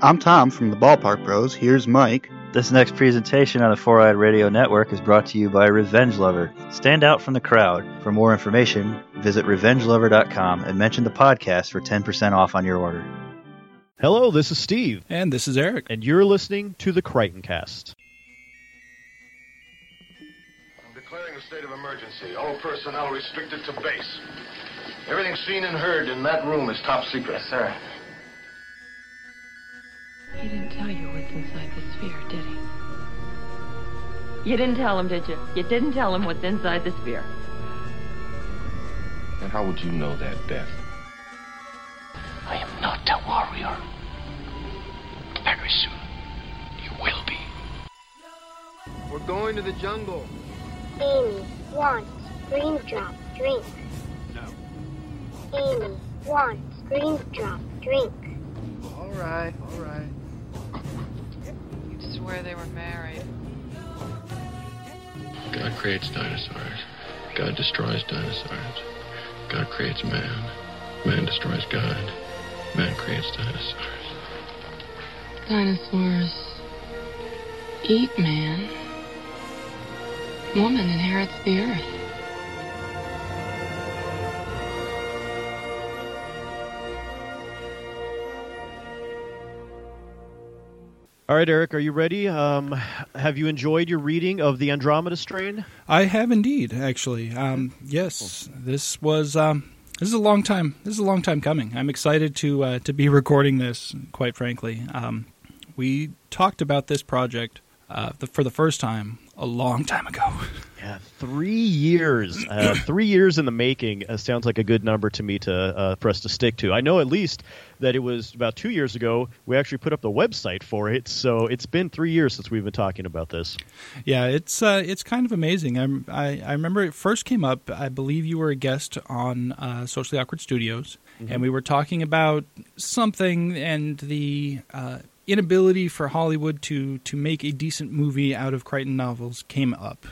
I'm Tom from the Ballpark Bros. Here's Mike. This next presentation on the Four Eyed Radio Network is brought to you by Revenge Lover. Stand out from the crowd. For more information, visit revengelover.com and mention the podcast for 10% off on your order. Hello, this is Steve, And this is Eric. and you're listening to the Crichton Cast. I'm declaring a state of emergency. All personnel restricted to base. Everything seen and heard in that room is top secret. Yes, sir. He didn't tell you what's inside the sphere, did he? You didn't tell him, did you? You didn't tell him what's inside the sphere. And how would you know that, Beth? I am not a warrior. Very soon, you will be. We're going to the jungle. Amy wants green drop drink. No. Amy wants green drop drink. All right, all right. You'd they were married. God creates dinosaurs. God destroys dinosaurs. God creates man. Man destroys God. Man creates dinosaurs. Dinosaurs eat man. Woman inherits the earth. All right, Eric, are you ready? Um, have you enjoyed your reading of the Andromeda Strain? I have indeed, actually. Um, yes, this was um, this is a long time. This is a long time coming. I'm excited to uh, to be recording this. Quite frankly, um, we talked about this project uh, the, for the first time a long time ago. Yeah, three years. Uh, three years in the making uh, sounds like a good number to me to uh, for us to stick to. I know at least that it was about two years ago we actually put up the website for it, so it's been three years since we've been talking about this. Yeah, it's uh, it's kind of amazing. I'm, I I remember it first came up. I believe you were a guest on uh, Socially Awkward Studios, and we were talking about something and the uh, inability for Hollywood to to make a decent movie out of Crichton novels came up,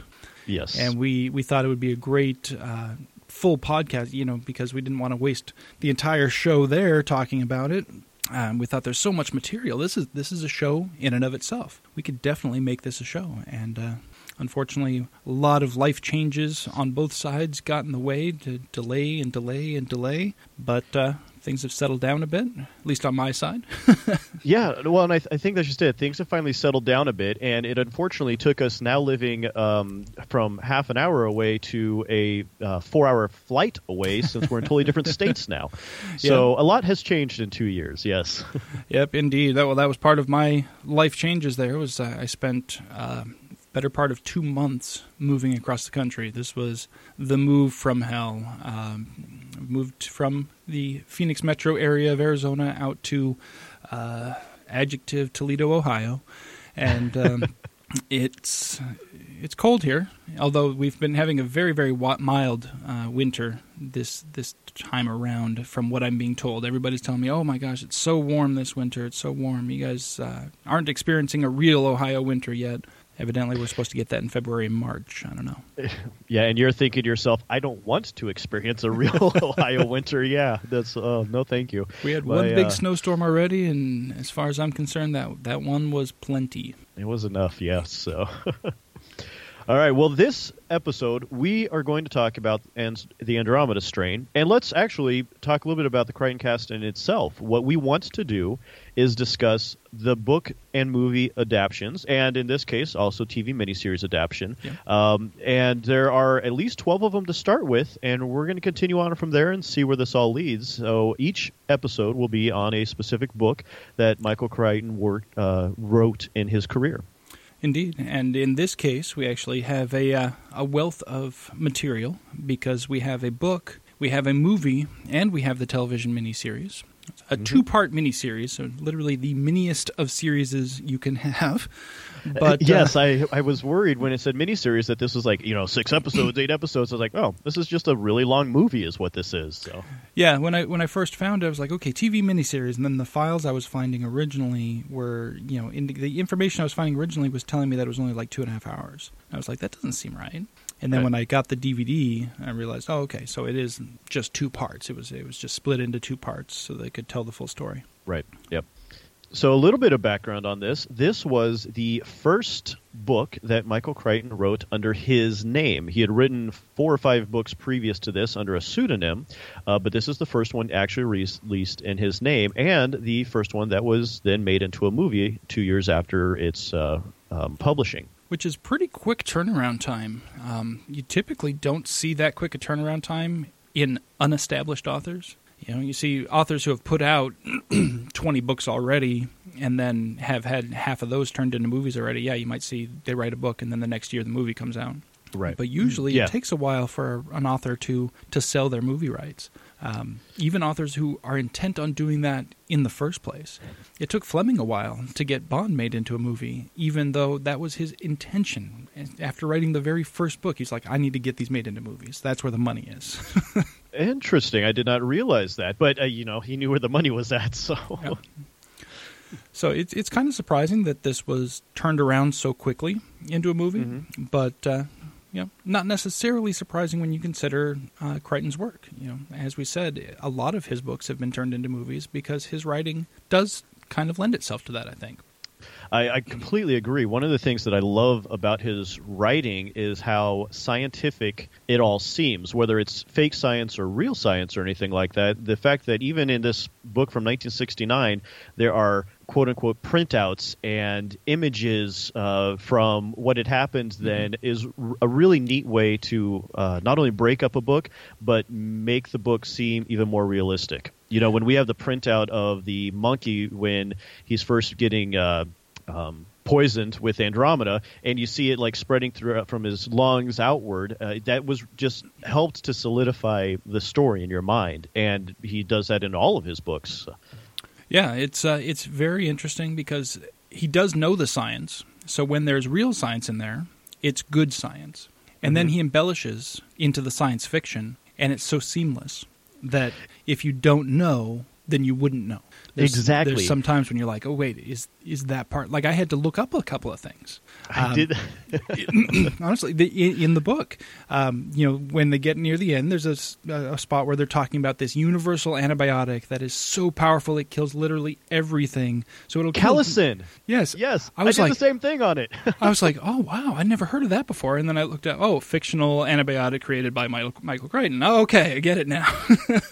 Yes, and we we thought it would be a great. Uh, Full podcast, you know, because we didn't want to waste the entire show there talking about it. Um, we thought there's so much material. This is this is a show in and of itself. We could definitely make this a show, and uh, unfortunately, a lot of life changes on both sides got in the way to delay and delay and delay. But uh, things have settled down a bit, at least on my side. Yeah, well, and I, th- I think that's just it. Things have finally settled down a bit, and it unfortunately took us now living um, from half an hour away to a uh, four-hour flight away, since we're in totally different states now. So a lot has changed in two years. Yes. Yep, indeed. That well, that was part of my life changes. There was uh, I spent uh, better part of two months moving across the country. This was the move from hell. Um, moved from the Phoenix metro area of Arizona out to uh, adjective Toledo, Ohio, and um, it's it's cold here. Although we've been having a very very mild uh, winter this this time around, from what I'm being told, everybody's telling me, "Oh my gosh, it's so warm this winter. It's so warm. You guys uh, aren't experiencing a real Ohio winter yet." Evidently, we're supposed to get that in February and March. I don't know. Yeah, and you're thinking to yourself, I don't want to experience a real Ohio winter. Yeah, that's uh, no, thank you. We had My, one big uh, snowstorm already, and as far as I'm concerned, that that one was plenty. It was enough, yes. So, all right. Well, this episode we are going to talk about and the Andromeda strain, and let's actually talk a little bit about the Crichton Cast in itself. What we want to do is discuss the book and movie adaptions, and in this case, also TV miniseries adaptation. Yeah. Um, and there are at least twelve of them to start with, and we're going to continue on from there and see where this all leads. So each episode will be on a specific book that Michael Crichton worked, uh, wrote in his career. Indeed, and in this case, we actually have a uh, a wealth of material because we have a book, we have a movie, and we have the television miniseries. A two-part miniseries, so literally the miniest of series you can have. But uh, yes, I I was worried when it said miniseries that this was like you know six episodes, eight episodes. I was like, oh, this is just a really long movie, is what this is. So Yeah, when I when I first found it, I was like, okay, TV miniseries, and then the files I was finding originally were, you know, in, the information I was finding originally was telling me that it was only like two and a half hours. I was like, that doesn't seem right. And then Right. when I got the DVD, I realized, oh, okay, so it is just two parts. It was it was just split into two parts so they could tell the full story. right, yep. So, a little bit of background on this. This was the first book that Michael Crichton wrote under his name. He had written four or five books previous to this under a pseudonym, uh, but this is the first one actually released in his name, and the first one that was then made into a movie two years after its uh, um, publishing. Which is pretty quick turnaround time. Um, you typically don't see that quick a turnaround time in unestablished authors. You know, you see authors who have put out 20 books already and then have had half of those turned into movies already. Yeah, you might see they write a book and then the next year the movie comes out. Right. But usually Yeah. it takes a while for an author to to sell their movie rights. Um, even authors who are intent on doing that in the first place. It took Fleming a while to get Bond made into a movie, even though that was his intention. After writing the very first book, he's like, I need to get these made into movies. That's where the money is. Interesting. I did not realize that, but uh, you know, he knew where the money was at. So, So it's it's kind of surprising that this was turned around so quickly into a movie, but uh, you know, not necessarily surprising when you consider uh, Crichton's work. You know, as we said, a lot of his books have been turned into movies because his writing does kind of lend itself to that. I think. I, I completely agree. One of the things that I love about his writing is how scientific it all seems, whether it's fake science or real science or anything like that. The fact that even in this book from 1969, there are quote unquote printouts and images uh, from what had happened then is r- a really neat way to uh, not only break up a book, but make the book seem even more realistic. You know, when we have the printout of the monkey when he's first getting. Uh, um, poisoned with Andromeda, and you see it like spreading through from his lungs outward. Uh, that was just helped to solidify the story in your mind, and he does that in all of his books. Yeah, it's uh, it's very interesting because he does know the science. So when there's real science in there, it's good science. And then he embellishes into the science fiction, and it's so seamless that if you don't know, then you wouldn't know. There's, Exactly. There's sometimes when you're like, oh wait, is is that part? Like I had to look up a couple of things. I Um, did. honestly, the, in, in the book, um, you know, when they get near the end, there's a spot where they're talking about this universal antibiotic that is so powerful it kills literally everything. So it'll kill- Kalocin. Yes, Yes, I was did like, the same thing on it. I was like, oh wow, I never heard of that before. And then I looked at, oh, fictional antibiotic created by Michael, Michael Crichton. Oh, okay, I get it now.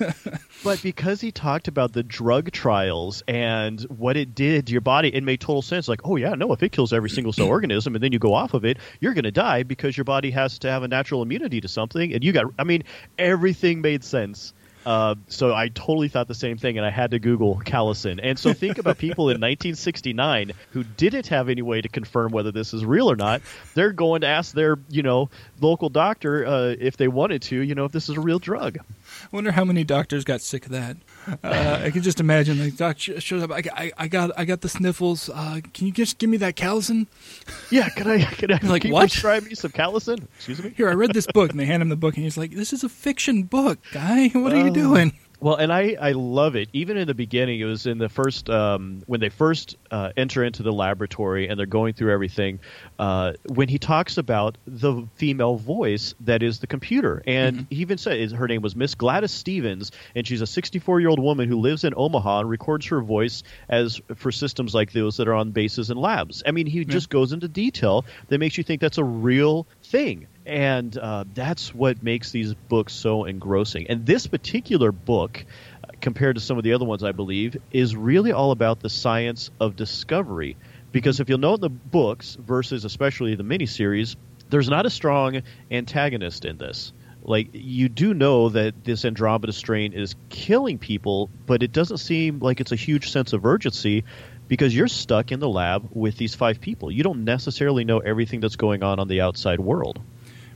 But because he talked about the drug trials and what it did to your body, it made total sense. Like, oh yeah, no, if it kills every single cell organism and then you go off of it, you're going to die because your body has to have a natural immunity to something. And you got, I mean, everything made sense. Uh, so I totally thought the same thing, and I had to Google Kalocin. And so think about people in 1969 who didn't have any way to confirm whether this is real or not. They're going to ask their, you know, local doctor uh, if they wanted to, you know, if this is a real drug. Wonder how many doctors got sick of that. Uh, I can just imagine the doctor shows up. I, I, I got I got the sniffles. Uh, can you just give me that Kalocin? Yeah, can I? Can I? Like, can you what? prescribe me some Kalocin? Excuse me. Here, I read this book, and they hand him the book, and he's like, "This is a fiction book, guy. What are you Oh. doing?" Well, and I, I love it. Even in the beginning, it was in the first um, when they first uh, enter into the laboratory and they're going through everything. Uh, when he talks about the female voice that is the computer, and he even said her name was Miss Gladys Stevens, and she's a 64 year old woman who lives in Omaha and records her voice as for systems like those that are on bases and labs. I mean, he just goes into detail that makes you think that's a real thing and uh, that's what makes these books so engrossing. And this particular book, compared to some of the other ones, I believe, is really all about the science of discovery. Because if you'll note in the books versus especially the miniseries, there's not a strong antagonist in this. Like you do know that this Andromeda strain is killing people, but it doesn't seem like it's a huge sense of urgency because you're stuck in the lab with these five people. You don't necessarily know everything that's going on on the outside world.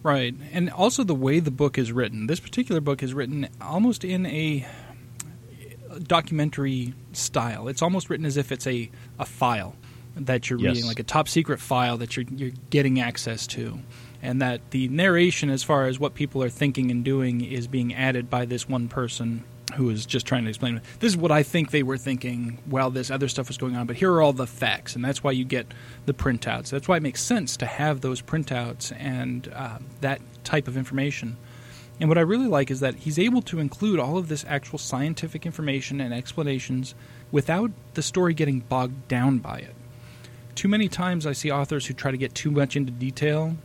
Right, and also the way the book is written. This particular book is written almost in a documentary style. It's almost written as if it's a, a file that you're Yes. reading, like a top secret file that you're you're getting access to, and that the narration, as far as what people are thinking and doing, is being added by this one person who is just trying to explain. This is what I think they were thinking while this other stuff was going on, but here are all the facts, and that's why you get the printouts. That's why it makes sense to have those printouts and uh, that type of information And what I really like is that he's able to include all of this actual scientific information and explanations without the story getting bogged down by it. Too many times I see authors who try to get too much into detail,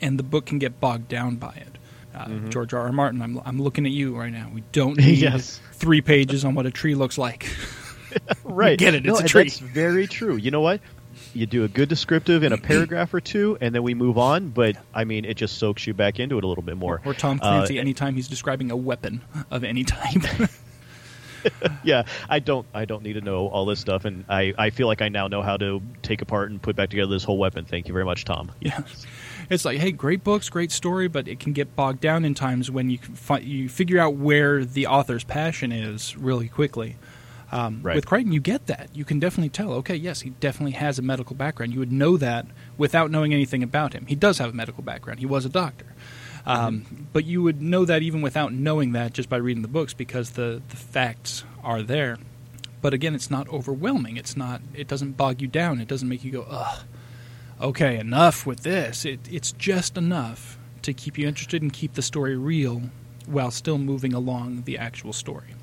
and the book can get bogged down by it. Uh, Mhm. George R. R. Martin, I'm, I'm looking at you right now. We don't need Yes. three pages on what a tree looks like. right. Get it, No, it's a tree. That's very true. You know what? You do a good descriptive in a paragraph or two, and then we move on. But I mean, it just soaks you back into it a little bit more. Or Tom Uh, Clancy, anytime he's describing a weapon of any type. yeah, I don't. I don't need to know all this stuff, and I, I feel like I now know how to take apart and put back together this whole weapon. Thank you very much, Tom. Yeah, it's like, hey, great books, great story, but it can get bogged down in times when you fi- you figure out where the author's passion is really quickly. Um, Right. With Crichton, you get that. You can definitely tell. Okay, yes, he definitely has a medical background. You would know that without knowing anything about him. He does have a medical background. He was a doctor. Um, But you would know that even without knowing that just by reading the books because the, the facts are there. But again, it's not overwhelming. It's not. It doesn't bog you down. It doesn't make you go, ugh. Okay, enough with this. It, it's just enough to keep you interested and keep the story real while still moving along the actual story.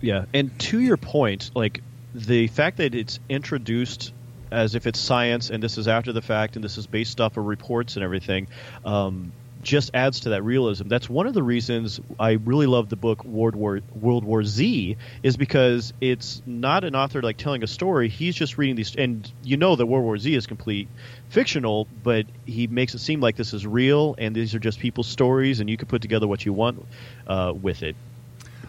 Yeah, and to your point, like the fact that it's introduced as if it's science and this is after the fact and this is based off of reports and everything, um, just adds to that realism. That's one of the reasons I really love the book World War World War Z is because it's not an author like telling a story. He's just reading these, and you know that World War Z is complete fictional, but he makes it seem like this is real and these are just people's stories, and you can put together what you want uh, with it.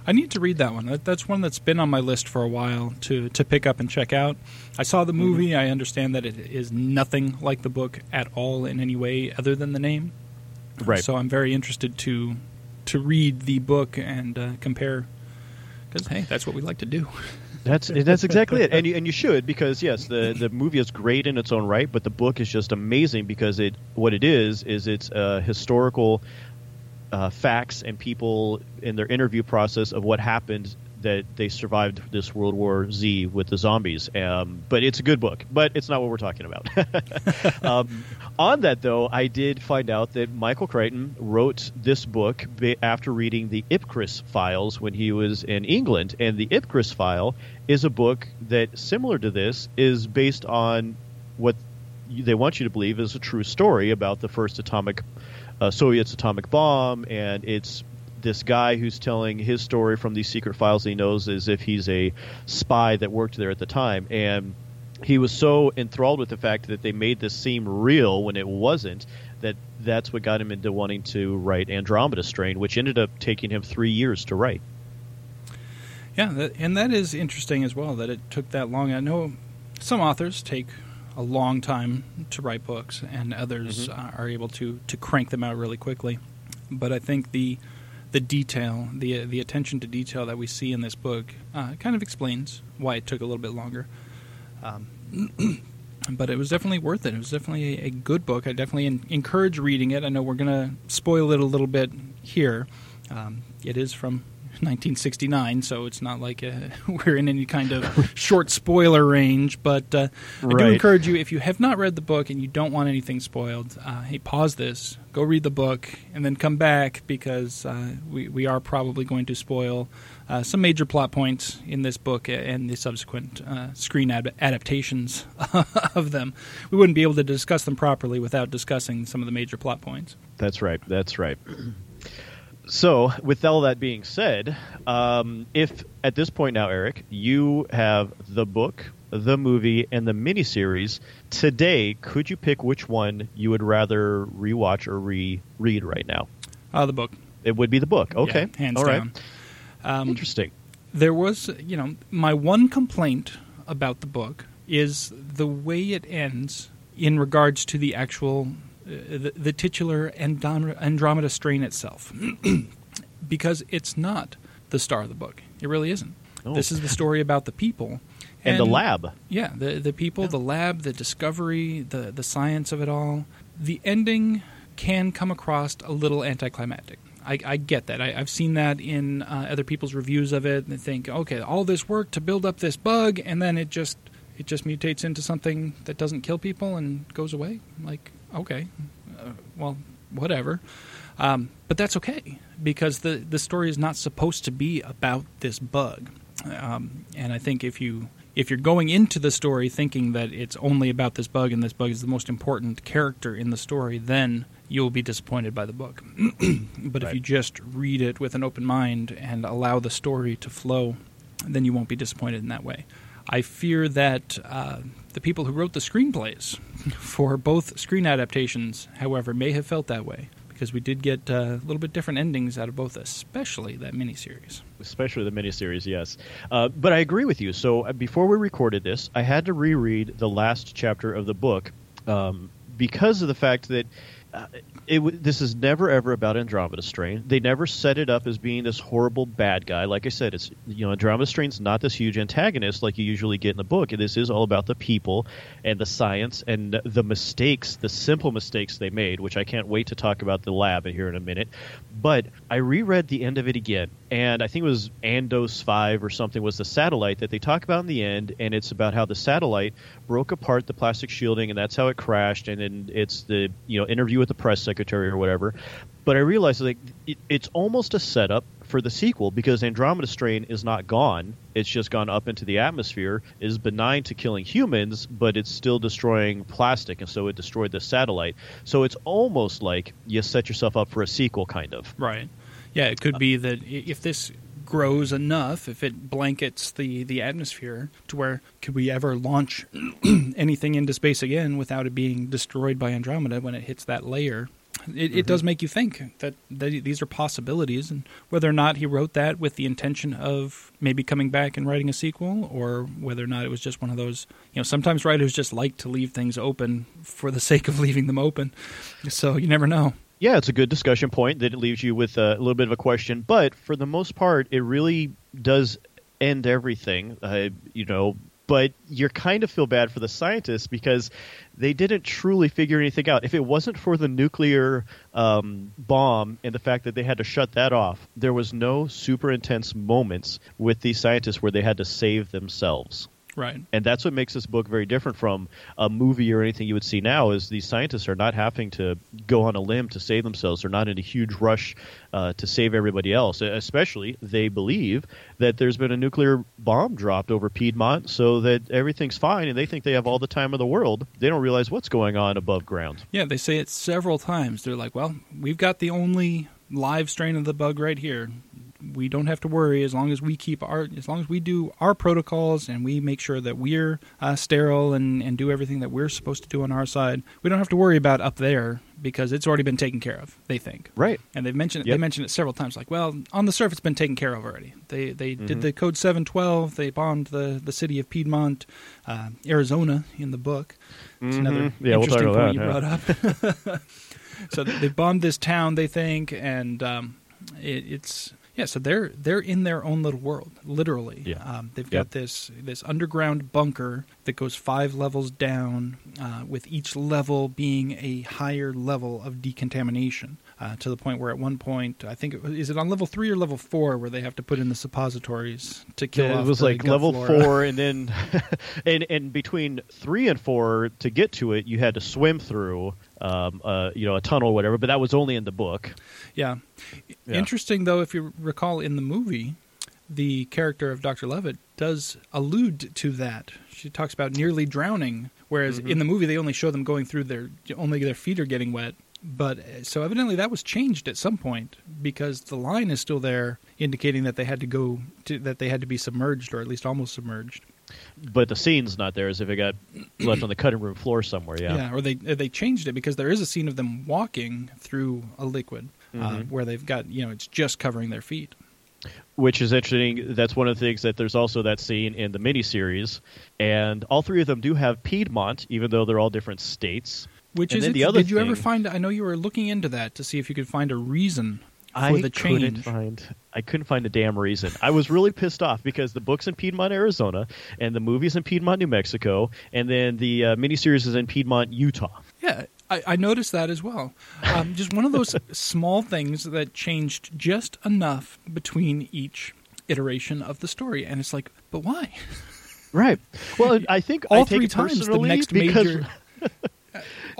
I need to read that one. That's one that's been on my list for a while to, to pick up and check out. I saw the movie. I understand that it is nothing like the book at all in any way other than the name. Right. So I'm very interested to to read the book and uh, compare. Because hey, that's what we like to do. That's that's exactly it, and you, and you should because yes, the the movie is great in its own right, but the book is just amazing because it what it is is it's a historical uh, facts and people in their interview process of what happened that they survived this World War Z with the zombies. Um, but it's a good book, but it's not what we're talking about. um, on that, though, I did find out that Michael Crichton wrote this book after reading the Ipcress files when he was in England. And the Ipcress file is a book that, similar to this, is based on what they want you to believe is a true story about the first atomic uh, Soviet's atomic bomb, and it's this guy who's telling his story from these secret files he knows as if he's a spy that worked there at the time, and he was so enthralled with the fact that they made this seem real when it wasn't that that's what got him into wanting to write Andromeda Strain, which ended up taking him three years to write. Yeah, that, and that is interesting as well that it took that long. I know some authors take a long time to write books, and others Mhm. uh, are able to to crank them out really quickly. But I think the the detail, the the attention to detail that we see in this book, uh, kind of explains why it took a little bit longer. Um, but it was definitely worth it. It was definitely a, a good book. I definitely en- encourage reading it. I know we're going to spoil it a little bit here. Um, it is from 1969, so it's not like uh, we're in any kind of short spoiler range. But uh, I do encourage you, if you have not read the book and you don't want anything spoiled, uh, hey, pause this, go read the book, and then come back because uh, we, we are probably going to spoil uh, some major plot points in this book and the subsequent uh, screen ad- adaptations of them. We wouldn't be able to discuss them properly without discussing some of the major plot points. That's right. That's right. So, with all that being said, um, if at this point now, Eric, you have the book, the movie, and the miniseries today, could you pick which one you would rather rewatch or reread right now? Uh, the book. It would be the book. Okay, Yeah, hands all right. down. Um, Interesting. There was, you know, my one complaint about the book is the way it ends in regards to the actual, the, the titular Androm- Andromeda strain itself, because it's not the star of the book. It really isn't. Oh. This is the story about the people And the lab. Yeah, the the people, the lab, the discovery, the the science of it all. The ending can come across a little anticlimactic. I, I get that. I, I've seen that in uh, other people's reviews of it. And they think, okay, all this work to build up this bug, and then it just it just mutates into something that doesn't kill people and goes away. Like, okay, uh, well, whatever. Um, but that's okay because the the story is not supposed to be about this bug. Um, and I think if you if you're going into the story thinking that it's only about this bug and this bug is the most important character in the story, then you'll be disappointed by the book. but if you just read it with an open mind and allow the story to flow, then you won't be disappointed in that way. I fear that uh, the people who wrote the screenplays for both screen adaptations, however, may have felt that way because we did get uh, a little bit different endings out of both, especially that miniseries. especially the miniseries. Yes, uh, but I agree with you. So uh, before we recorded this, I had to reread the last chapter of the book um, because of the fact that. Uh, it this is never ever about Andromeda Strain. They never set it up as being this horrible bad guy. Like I said, it's you know Andromeda Strain's not this huge antagonist like you usually get in the book. This is all about the people and the science and the mistakes, the simple mistakes they made, which I can't wait to talk about the lab here in a minute. But I reread the end of it again, and I think it was Andros Five or something was the satellite that they talk about in the end, and it's about how the satellite broke apart the plastic shielding, and that's how it crashed. And then it's the you know interview with the press or whatever. But I realized like it, it's almost a setup for the sequel because Andromeda Strain is not gone; it's just gone up into the atmosphere. It is benign to killing humans, but it's still destroying plastic, and so it destroyed the satellite. So it's almost like you set yourself up for a sequel, kind of. Right. Yeah, it could be that if this grows enough, if it blankets the, the atmosphere to where could we ever launch anything into space again without it being destroyed by Andromeda when it hits that layer? It, it does make you think that, that these are possibilities, and whether or not he wrote that with the intention of maybe coming back and writing a sequel, or whether or not it was just one of those, you know, sometimes writers just like to leave things open for the sake of leaving them open. So you never know. Yeah, it's a good discussion point that it leaves you with a little bit of a question, but for the most part, it really does end everything. Uh, you know, but you kind of feel bad for the scientists because they didn't truly figure anything out. If it wasn't for the nuclear um, bomb and the fact that they had to shut that off, there was no super intense moments with these scientists where they had to save themselves Right. and that's what makes this book very different from a movie or anything you would see now is these scientists are not having to go on a limb to save themselves they're not in a huge rush uh, to save everybody else especially they believe that there's been a nuclear bomb dropped over piedmont so that everything's fine and they think they have all the time of the world they don't realize what's going on above ground Yeah, they say it several times. They're like, "Well, we've got the only live strain of the bug right here. We don't have to worry as long as we keep our as long as we do our protocols and we make sure that we're uh, sterile and and do everything that we're supposed to do on our side. We don't have to worry about up there because it's already been taken care of. They think." right And they've mentioned Yep. they mentioned it several times. Like, well, on the surface, it's been taken care of already. They they Mm-hmm. did the code seven twelve. They bombed the the city of Piedmont, uh, Arizona, in the book. It's another Mhm. Yeah, we'll talk interesting about point you that, brought up. so they bombed this town, they think, and um, it, it's yeah. So they're they're in their own little world, literally. Yeah. Um, they've Yep. got this this underground bunker that goes five levels down, uh, with each level being a higher level of decontamination. Uh, to the point where at one point, I think it was, is it on level three or level four where they have to put in the suppositories to kill Yeah, it was like level flora. four, and then and and between three and four to get to it, you had to swim through, um, uh, you know, a tunnel, or whatever. But that was only in the book. Yeah. Yeah. Interesting, though, if you recall in the movie, the character of Dr. Leavitt does allude to that. She talks about nearly drowning, whereas in the movie they only show them going through their only their feet are getting wet. But uh, so evidently that was changed at some point because the line is still there, indicating that they had to go to, that they had to be submerged or at least almost submerged. But the scene's not there, as if it got left on the cutting room floor somewhere. Yeah. yeah. or they uh, they changed it because there is a scene of them walking through a liquid uh, Mhm. where they've got you know it's just covering their feet. which is interesting. That's one of the things that there's also that scene in the miniseries, and all three of them do have Piedmont, even though they're all different states. Which And is the other did you ever find? I know you were looking into that to see if you could find a reason for I the couldn't change. find. I couldn't find a damn reason. I was really pissed off because the book's in Piedmont, Arizona, and the movie's in Piedmont, New Mexico, and then the uh, miniseries is in Piedmont, Utah. Yeah, I, I noticed that as well. Um, just one of those small things that changed just enough between each iteration of the story, and it's like, but why? Right. Well, I think All I take three times the next because major.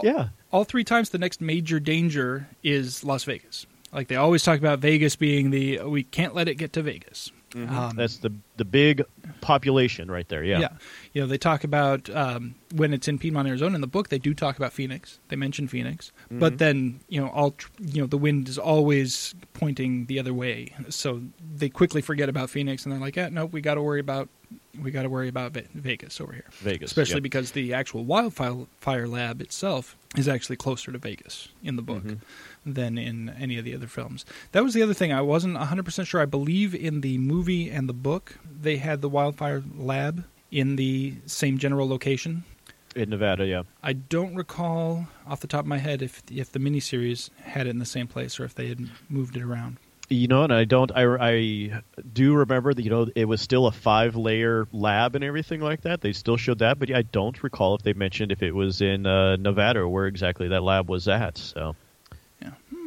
yeah, all three times the next major danger is Las Vegas. Like they always talk about Vegas being the we can't let it get to Vegas. Um, That's the the big population right there. Yeah. yeah. You know, they talk about um, when it's in Piedmont, Arizona. In the book, they do talk about Phoenix. They mention Phoenix, Mm-hmm. but then you know, all you know, the wind is always pointing the other way. So they quickly forget about Phoenix, and they're like, "Yeah, no, we got to worry about we got to worry about Vegas over here." Vegas, especially yep. because the actual wildfire fire lab itself is actually closer to Vegas in the book Mm-hmm. than in any of the other films. That was the other thing. I wasn't 100% sure. I believe in the movie and the book, they had the wildfire lab in the same general location. In Nevada, yeah. I don't recall off the top of my head if if the miniseries had it in the same place or if they had moved it around. You know, and I don't. I, I do remember that. You know, it was still a five-layer lab and everything like that. They still showed that, but I don't recall if they mentioned if it was in uh, Nevada or where exactly that lab was at. So,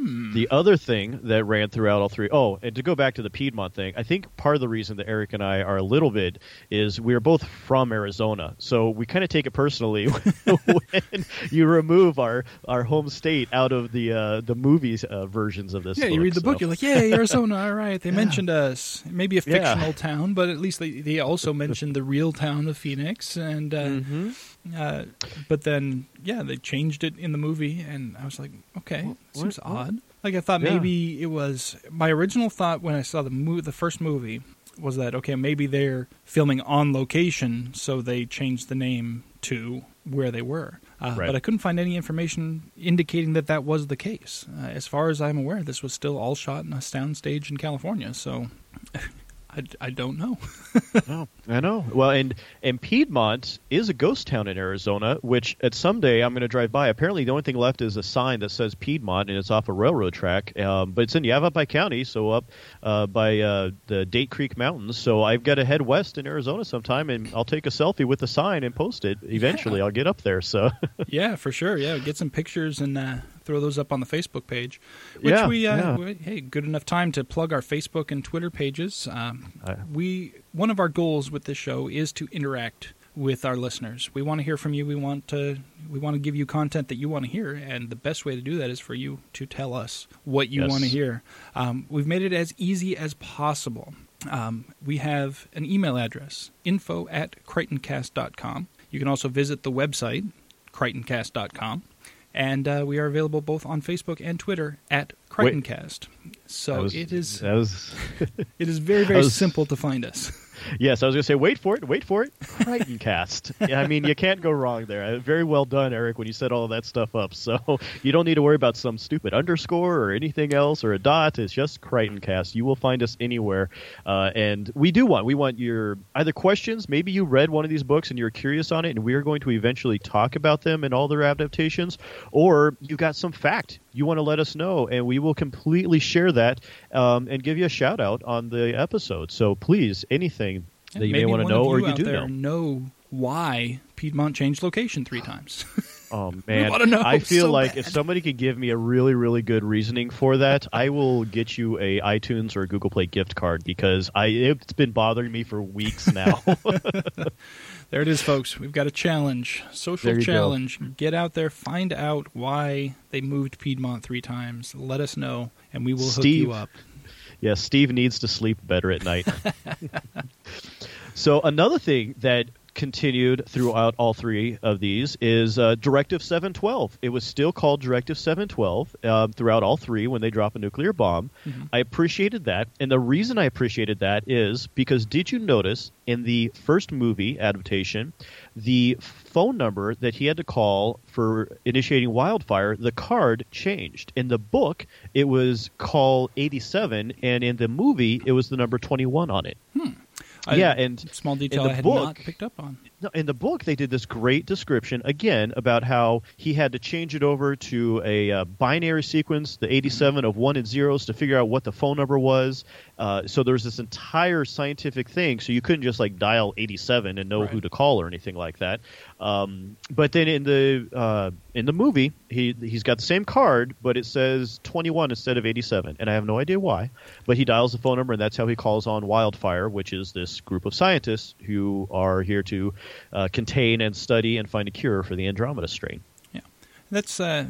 Yeah. the other thing that ran throughout all three oh and to go back to the piedmont thing i think part of the reason that eric and i are a little bit is we're both from arizona so we kind of take it personally when you remove our our home state out of the uh, the movies uh, versions of this Yeah, you read the so. book, you're like, "Yeah, Arizona, all right." They mentioned us, maybe a Yeah. fictional town, but at least they, they also mentioned the real town of Phoenix, and uh, Mm-hmm. Uh, but then yeah, they changed it in the movie, and I was like, okay, seems what- odd. Like I thought Yeah. maybe it was my original thought when I saw the mo- the first movie was that okay, maybe they're filming on location, so they changed the name to where they were. Uh, Right. But I couldn't find any information indicating that that was the case. Uh, as far as I'm aware, this was still all shot in a soundstage in California. So I, I don't know. Oh, I know. Well, and and Piedmont is a ghost town in Arizona, which at someday I'm going to drive by. Apparently, the only thing left is a sign that says Piedmont, and it's off a railroad track. Um, but it's in Yavapai County, so up uh, by uh, the Date Creek Mountains. So I've got to head west in Arizona sometime, and I'll take a selfie with the sign and post it. Eventually, I'll get up there. So yeah, for sure. Yeah, get some pictures and uh, throw those up on the Facebook page. Which Yeah, we, uh, yeah. we- hey, good enough time to plug our Facebook and Twitter pages. Um, we one of our goals with this show is to interact with our listeners. We want to hear from you. We want to we want to give you content that you want to hear, and the best way to do that is for you to tell us what you Yes. want to hear. Um, we've made it as easy as possible. Um, we have an email address info at crichtoncast.com. You can also visit the website crichtoncast.com. And uh, we are available both on Facebook and Twitter at Crichtoncast. So was- it is was, it is very very was- simple to find us. yes. I was going to say, wait for it, wait for it. Crichton Cast. I mean, you can't go wrong there. Uh, Very well done, Eric, when you set all that stuff up. So you don't need to worry about some stupid underscore or anything else or a dot. It's just Crichton Cast. You will find us anywhere. Uh, and we do want we want your either questions. Maybe you read one of these books and you're curious on it, and we are going to eventually talk about them and all their adaptations, or you've got some fact you want to let us know, and we will completely share that um, and give you a shout out on the episode. So please, anything that you may want to know or you do there know. know why Piedmont changed location three times. Oh man, I feel so like bad. if somebody could give me a really, really good reasoning for that, I will get you a iTunes or a Google Play gift card because I it's been bothering me for weeks now. there it is, folks. We've got a challenge, social you go. challenge. Get out there, find out why they moved Piedmont three times. Let us know, and we will hook Steve. you up. yeah, Steve needs to sleep better at night. so another thing that continued throughout all three of these is uh, Directive 712. It was still called Directive 712 um, throughout all three when they drop a nuclear bomb. I appreciated that, and the reason I appreciated that is because did you notice in the first movie adaptation, the phone number that he had to call for initiating wildfire, the card changed. In the book, it was call 87, and in the movie, it was the number 21 on it. I- yeah, and small detail in the I had book, not picked up on. no, in the book, they did this great description again about how he had to change it over to a uh, binary sequence, the 87 of one and zeros, to figure out what the phone number was. Uh, so there was this entire scientific thing. So you couldn't just like dial 87 and know Right. who to call or anything like that. Um, but then in the uh, in the movie, he he's got the same card, but it says 21 instead of 87, and I have no idea why. But he dials the phone number, and that's how he calls on Wildfire, which is this group of scientists who are here to uh, contain and study and find a cure for the Andromeda strain. That's uh,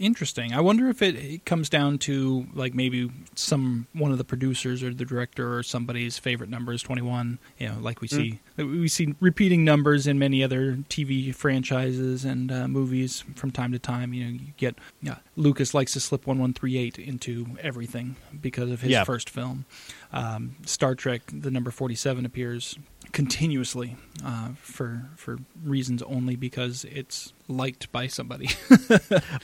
interesting. I wonder if it, it comes down to like maybe some one of the producers or the director or somebody's favorite number is twenty one. You know, like we Mm. see we see repeating numbers in many other TV franchises and uh, movies from time to time. You know, you get yeah, Lucas likes to slip one one three eight into everything because of his Yeah. first film. Um, Star Trek, the number forty seven appears continuously uh, for for reasons only because it's liked by somebody.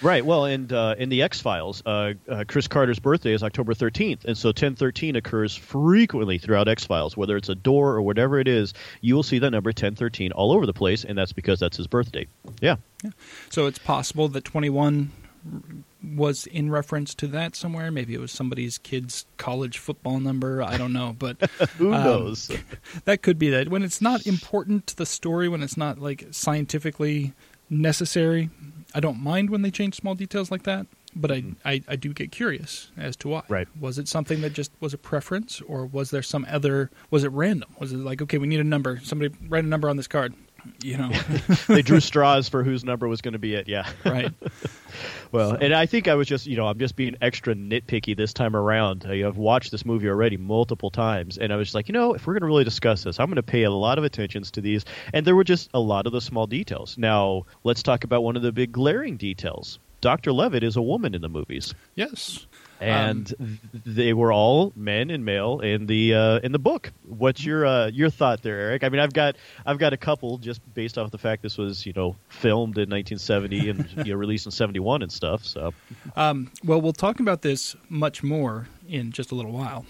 Right. Well, and uh, in the X Files, uh, uh, Chris Carter's birthday is October 13th, and so 1013 occurs frequently throughout X Files. Whether it's a door or whatever it is, you will see that number 1013 all over the place, and that's because that's his birthday. Yeah. So it's possible that 21 was in reference to that somewhere. Maybe it was somebody's kid's college football number. I don't know, but Who um, knows? that could be that. When it's not important to the story, when it's not like scientifically necessary, I don't mind when they change small details like that. But I, I, I do get curious as to why. Right. Was it something that just was a preference, or was there some other? Was it random? Was it like, okay, we need a number. Somebody write a number on this card. You know, they drew straws for whose number was going to be it. Yeah. right? Well, and I think I was just, you know, I'm just being extra nitpicky this time around. I, I've watched this movie already multiple times, and I was just like, you know, if we're going to really discuss this, I'm going to pay a lot of attentions to these. And there were just a lot of the small details. Now, let's talk about one of the big glaring details. Dr. Leavitt is a woman in the movies, Yes. And th- they were all men and male in the uh, in the book. What's your uh, your thought there, Eric? I mean, I've got I've got a couple just based off the fact this was you know filmed in 1970 and you know, released in 71 and stuff. So Um, well, we'll talk about this much more in just a little while.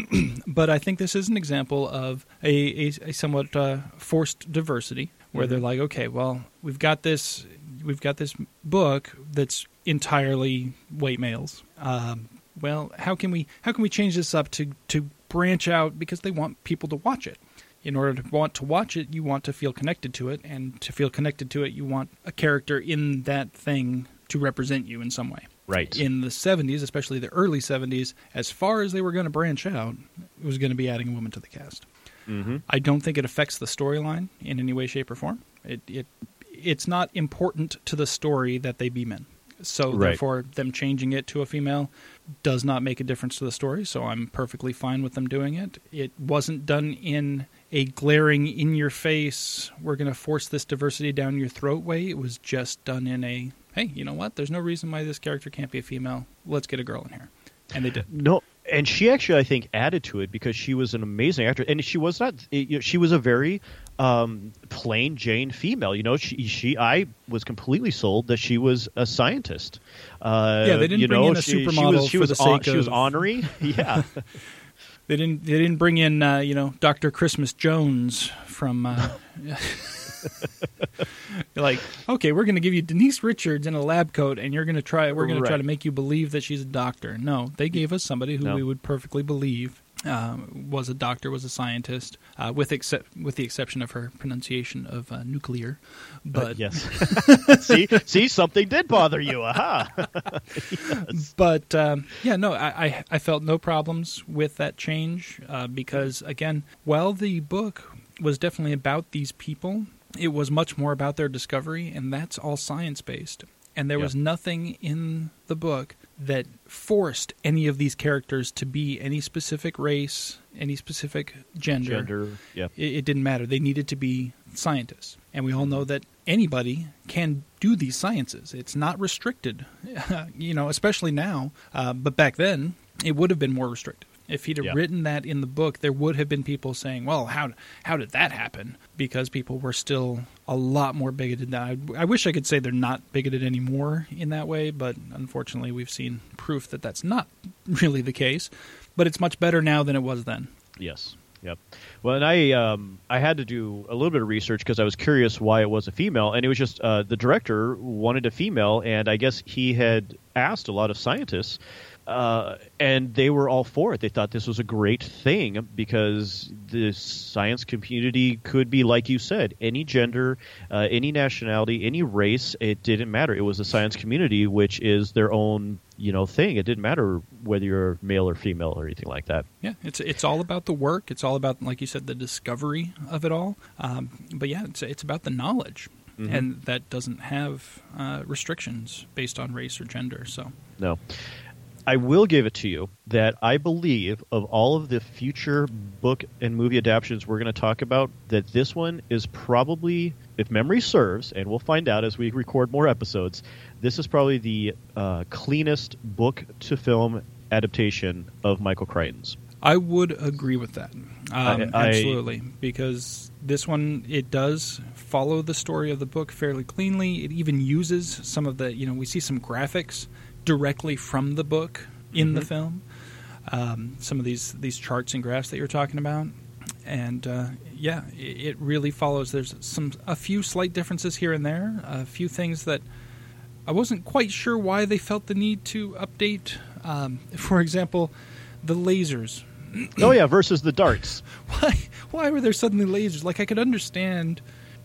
but I think this is an example of a, a, a somewhat uh, forced diversity, where they're like, okay, well, we've got this, we've got this book that's entirely white males. Um, well, how can we how can we change this up to to branch out because they want people to watch it. In order to want to watch it, you want to feel connected to it, and to feel connected to it, you want a character in that thing to represent you in some way right. in the 70s, especially the early 70s, as far as they were going to branch out, it was going to be adding a woman to the cast. hmm I don't think it affects the storyline in any way, shape, or form. It, it it's not important to the story that they be men. So Right. therefore, them changing it to a female does not make a difference to the story. So I'm perfectly fine with them doing it. It wasn't done in a glaring, in your face, we're going to force this diversity down your throat way. It was just done in a hey, you know what? There's no reason why this character can't be a female. Let's get a girl in here, and they did. No, and she actually, I think, added to it because she was an amazing actor, and she was not. You know, she was a very um, plain Jane female. You know, she, she, I was completely sold that she was a scientist. Uh, Yeah, they didn't you bring know, in a she, supermodel She was, she for was, the sake she was honorary. Yeah, They didn't. They didn't bring in, uh, you know, Doctor Christmas Jones from. Uh, You're like, okay, we're going to give you Denise Richards in a lab coat, and you're going to try. We're going to try to make you believe that she's a doctor. No, they gave us somebody who No. we would perfectly believe uh, was a doctor, was a scientist, uh, with except with the exception of her pronunciation of uh, nuclear. But yes. see, see, something did bother you. Aha. but um, yeah, no, I, I I felt no problems with that change uh, because again, while the book was definitely about these people, it was much more about their discovery, and that's all science based. And there Yeah. was nothing in the book that forced any of these characters to be any specific race, any specific gender. Gender. Yeah. It, it didn't matter. They needed to be scientists. And we all know that anybody can do these sciences. It's not restricted, you know, especially now. Uh, but back then, it would have been more restrictive. If he'd have Yeah. written that in the book, there would have been people saying, "Well, how how did that happen?" Because people were still a lot more bigoted. Now, I, I wish I could say they're not bigoted anymore in that way, but unfortunately, we've seen proof that that's not really the case. But it's much better now than it was then. Yes. Yep. Well, and I um, I had to do a little bit of research because I was curious why it was a female, and it was just uh, the director wanted a female, and I guess he had asked a lot of scientists, uh, and they were all for it. They thought this was a great thing because the science community could be, like you said, any gender, uh, any nationality, any race. It didn't matter. It was the science community, which is their own you know thing. It didn't matter whether you're male or female or anything like that. Yeah, it's it's all about the work. It's all about, like you said, the discovery of it all. Um, but yeah, it's it's about the knowledge. Mhm. and that doesn't have uh, restrictions based on race or gender. So No. I will give it to you that I believe of all of the future book and movie adaptations we're going to talk about, that this one is probably, if memory serves, and we'll find out as we record more episodes, this is probably the uh, cleanest book to film adaptation of Michael Crichton's. I would agree with that. Um, I- I- absolutely, because this one it does follow the story of the book fairly cleanly. It even uses some of the you know we see some graphics directly from the book in the Mhm. film. Um, some of these these charts and graphs that you're talking about, and uh, yeah, it, it really follows. There's some a few slight differences here and there, a few things that I wasn't quite sure why they felt the need to update. Um, for example, the lasers. oh, yeah, versus the darts. Why? Why were there suddenly lasers? Like I could understand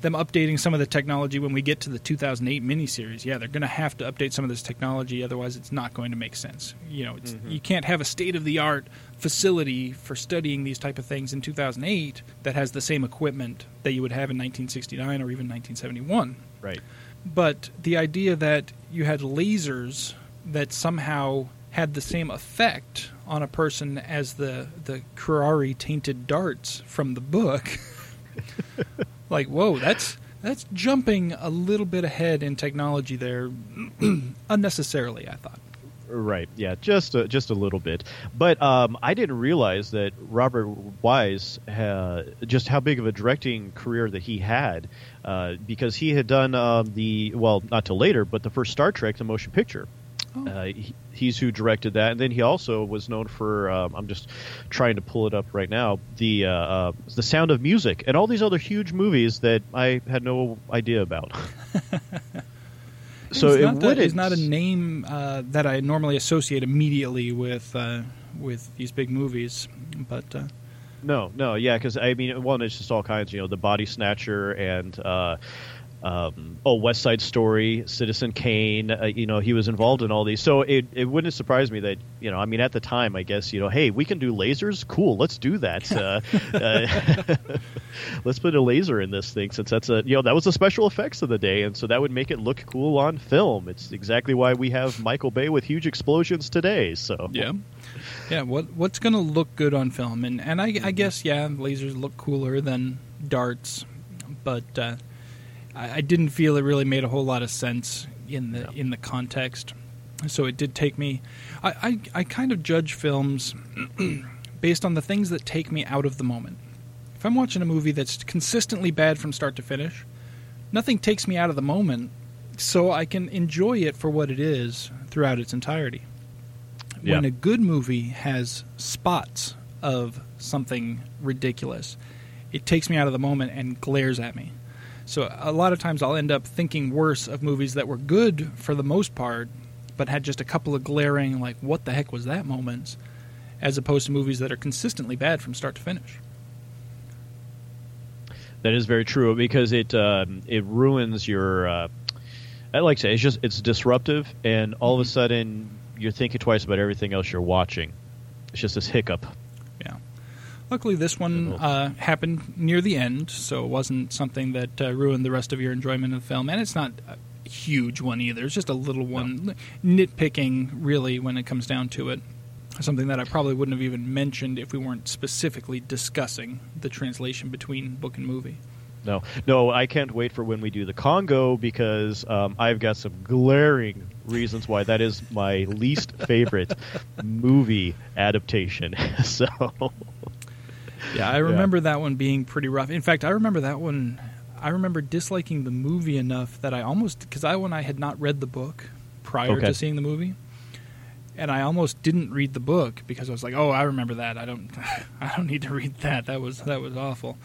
them updating some of the technology when we get to the 2008 miniseries. Yeah, they're going to have to update some of this technology, otherwise it's not going to make sense. You know, it's, mm-hmm. you can't have a state of the art facility for studying these type of things in 2008 that has the same equipment that you would have in 1969 or even 1971. Right. But the idea that you had lasers that somehow had the same effect on a person as the the curare tainted darts from the book, like whoa, that's that's jumping a little bit ahead in technology there, unnecessarily. I thought. Right. Yeah. Just a, just a little bit. But um, I didn't realize that Robert Wise uh, just how big of a directing career that he had uh, because he had done um, the well not till later but the first Star Trek the motion picture. Oh. Uh, he, he's who directed that, and then he also was known for. Um, I'm just trying to pull it up right now. The uh, uh, the Sound of Music and all these other huge movies that I had no idea about. so it's not, would a, it's not a name uh, that I normally associate immediately with uh, with these big movies, but. Uh, No, no, yeah, because I mean, one, it's just all kinds. You know, the Body Snatcher and uh, um, oh, West Side Story, Citizen Kane. Uh, you know, he was involved in all these, so it it wouldn't surprise me that you know, I mean, at the time, I guess you know, hey, we can do lasers. Cool, let's do that. Uh, uh, let's put a laser in this thing since that's a you know that was the special effects of the day, and so that would make it look cool on film. It's exactly why we have Michael Bay with huge explosions today. So Yeah, yeah. What what's going to look good on film? And and I, I guess yeah, lasers look cooler than darts, but uh, I, I didn't feel it really made a whole lot of sense in the in the context. So it did take me. I I, I kind of judge films based on the things that take me out of the moment. If I'm watching a movie that's consistently bad from start to finish, nothing takes me out of the moment, so I can enjoy it for what it is throughout its entirety Yeah. when a good movie has spots of something ridiculous, it takes me out of the moment and glares at me. So a lot of times I'll end up thinking worse of movies that were good for the most part, but had just a couple of glaring like what the heck was that moments, as opposed to movies that are consistently bad from start to finish. That is very true because it um, it ruins your. Uh, I like to say it's just it's disruptive, and all of a sudden you're thinking twice about everything else you're watching. It's just this hiccup. Luckily, this one uh, happened near the end, so it wasn't something that uh, ruined the rest of your enjoyment of the film. And it's not a huge one either. It's just a little one, nitpicking really when it comes down to it. Something that I probably wouldn't have even mentioned if we weren't specifically discussing the translation between book and movie. No, no, I can't wait for when we do the Congo because um, I've got some glaring reasons why that is my least favorite movie adaptation. so, Yeah, I remember that one being pretty rough. In fact, I remember that one. I remember disliking the movie enough that I almost because I when I had not read the book prior Okay. to seeing the movie, and I almost didn't read the book because I was like, "Oh, I remember that. I don't, I don't need to read that. That was that was awful."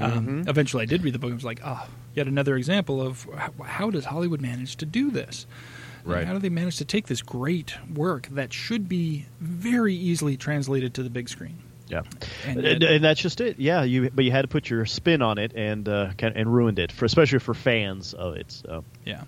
Um, Mhm. eventually, I did read the book. and was like, "Oh, yet another example of how, how does Hollywood manage to do this? Right. How do they manage to take this great work that should be very easily translated to the big screen?" Yeah, And- and, and that's just it. Yeah, you but you had to put your spin on it and uh, and ruined it for especially for fans of it. So. Yeah.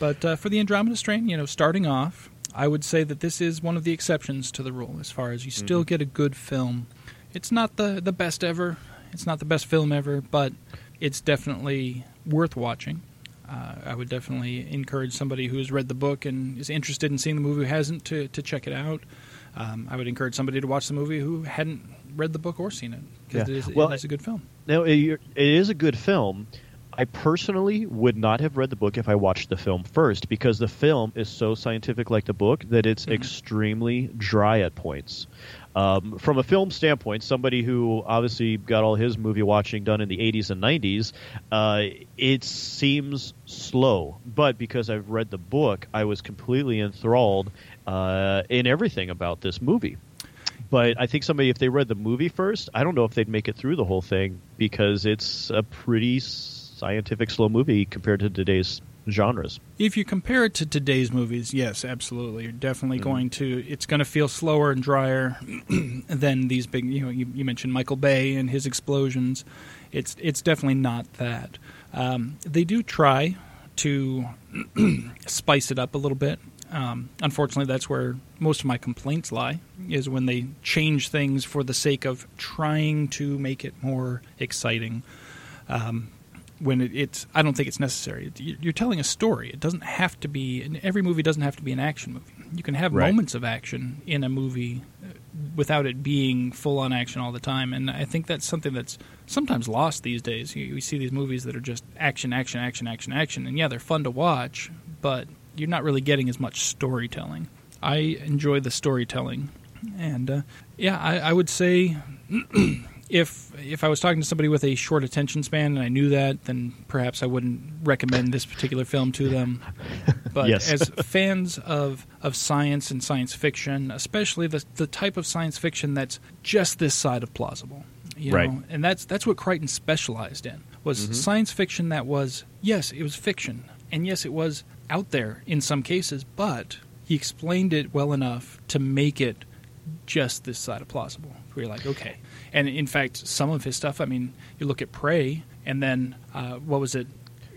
But uh, for the Andromeda strain, you know, starting off, I would say that this is one of the exceptions to the rule as far as you still Mhm. get a good film. It's not the, the best ever, it's not the best film ever, but it's definitely worth watching. Uh, I would definitely encourage somebody who has read the book and is interested in seeing the movie who hasn't to, to check it out. Um, I would encourage somebody to watch the movie who hadn't read the book or seen it because Yeah. it, is, Well, it is a good film. Now, it, it is a good film. I personally would not have read the book if I watched the film first because the film is so scientific like the book that it's extremely dry at points. Um, from a film standpoint, somebody who obviously got all his movie watching done in the 80s and 90s, uh, it seems slow. But because I've read the book, I was completely enthralled uh, in everything about this movie. But I think somebody, if they read the movie first, I don't know if they'd make it through the whole thing because it's a pretty scientific, slow movie compared to today's genres. If you compare it to today's movies, yes, absolutely. You're definitely Mm-hmm. going to. It's going to feel slower and drier than these big. You know, you, you mentioned Michael Bay and his explosions. It's it's definitely not that. Um, they do try to spice it up a little bit. Um, unfortunately, that's where most of my complaints lie. Is when they change things for the sake of trying to make it more exciting. Um, when it, it's I don't think it's necessary. You- You're telling a story. It doesn't have to be. and Every movie doesn't have to be an action movie. You can have Right. moments of action in a movie uh, without it being full on action all the time. And I think that's something that's sometimes lost these days. You, you see these movies that are just action, action, action, action, action, and yeah, they're fun to watch, but you're not really getting as much storytelling. I enjoy the storytelling, and uh, yeah, I, I would say if if I was talking to somebody with a short attention span and I knew that, then perhaps I wouldn't recommend this particular film to them. But Yes. as fans of of science and science fiction, especially the the type of science fiction that's just this side of plausible, you Right. know, and that's that's what Crichton specialized in was Mhm. science fiction that was yes, it was fiction, and yes, it was out there in some cases, but he explained it well enough to make it just this side of plausible. Where you're like, okay. And in fact, some of his stuff, I mean, you look at Prey, and then uh, what was it?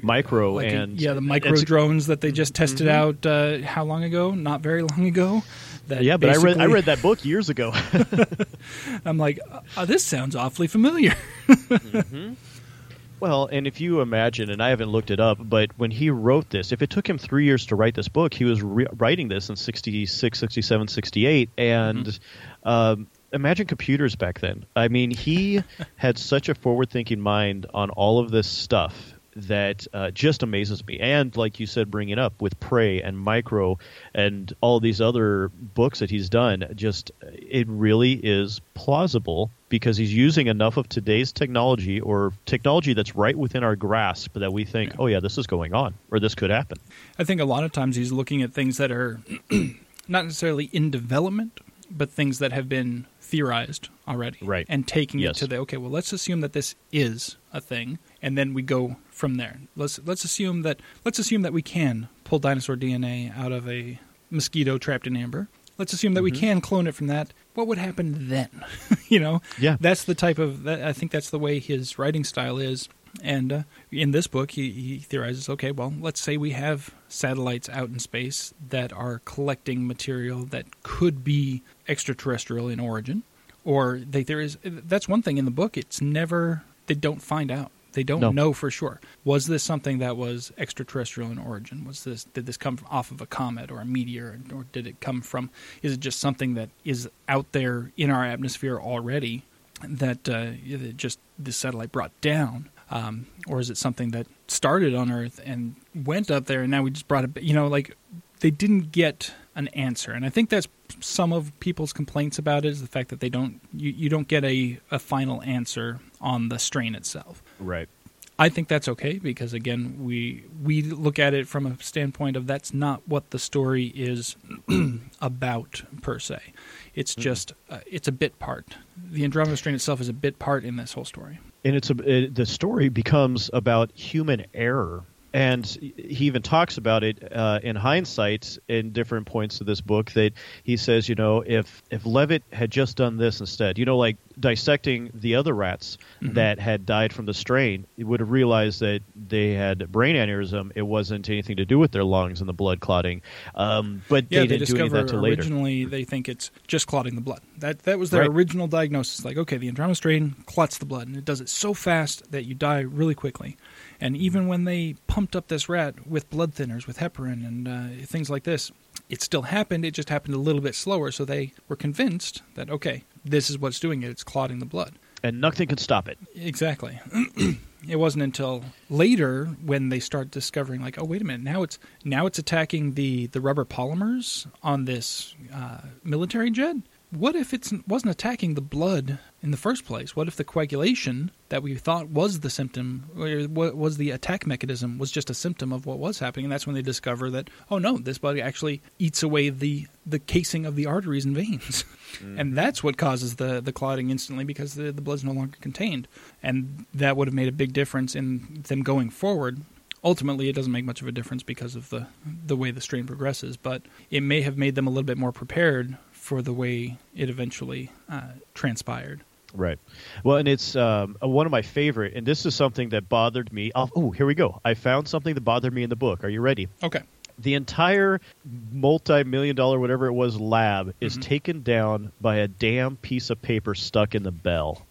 Micro Like a- and yeah, the micro drones that they just tested Mhm. out uh, how long ago? Not very long ago. That yeah, but I read I read that book years ago. I'm like, uh, this sounds awfully familiar. Well, and if you imagine, and I haven't looked it up, but when he wrote this, if it took him three years to write this book, he was re- writing this in 66, 67, 68. And um, imagine computers back then. I mean, he had such a forward thinking mind on all of this stuff that uh, just amazes me. And like you said, bringing up with Prey and Micro and all these other books that he's done, just it really is plausible because he's using enough of today's technology or technology that's right within our grasp that we think, oh yeah, this is going on or this could happen. I think a lot of times he's looking at things that are not necessarily in development, but things that have been theorized already. Right. And taking Yes. it to the okay, well let's assume that this is a thing and then we go from there. Let's let's assume that let's assume that we can pull dinosaur DNA out of a mosquito trapped in amber. Let's assume that we Mhm. can clone it from that. What would happen then? you know? Yeah. That's the type of that, I think that's the way his writing style is. And uh, in this book, he, he theorizes okay, well, let's say we have satellites out in space that are collecting material that could be extraterrestrial in origin, or they, there is. That's one thing in the book. It's never they don't find out. They don't No. know for sure. Was this something that was extraterrestrial in origin? Was this did this come off of a comet or a meteor, or did it come from? Is it just something that is out there in our atmosphere already that uh, just the satellite brought down? Um, or is it something that started on Earth and went up there, and now we just brought it? You know, like they didn't get an answer, and I think that's some of people's complaints about it is the fact that they don't you, you don't get a, a final answer on the strain itself. Right. I think that's okay because again, we we look at it from a standpoint of that's not what the story is about per se. It's just uh, it's a bit part. The Andromeda strain itself is a bit part in this whole story. and it's a it, the story becomes about human error and he even talks about it uh, in hindsight in different points of this book that he says you know if if levitt had just done this instead you know like dissecting the other rats Mhm. that had died from the strain he would have realized that they had brain aneurysm it wasn't anything to do with their lungs and the blood clotting um, but Yeah, they they, didn't do any of discover that till later originally they think it's just clotting the blood. That that was their Right. original diagnosis. Like, okay, the Andromeda strain clots the blood, and it does it so fast that you die really quickly. And even when they pumped up this rat with blood thinners, with heparin, and uh, things like this. It still happened. It just happened a little bit slower. So they were convinced that okay, this is what's doing it. It's clotting the blood. And nothing can stop it. Exactly. it wasn't until later when they start discovering, like, oh, wait a minute, now it's now it's attacking the the rubber polymers on this uh, military jet. What if it wasn't attacking the blood in the first place? What if the coagulation that we thought was the symptom, or what was the attack mechanism, was just a symptom of what was happening? And that's when they discover that, oh no, this bug actually eats away the the casing of the arteries and veins, mm. and that's what causes the the clotting instantly because the the blood's no longer contained, and that would have made a big difference in them going forward ultimately it doesn't make much of a difference because of the the way the strain progresses but it may have made them a little bit more prepared for the way it eventually uh, transpired. Right. Well, and it's um, one of my favorite, and this is something that bothered me. Oh, here we go. I found something that bothered me in the book. Are you ready? Okay. The entire multi-million dollar whatever it was lab is mm-hmm. taken down by a damn piece of paper stuck in the bell.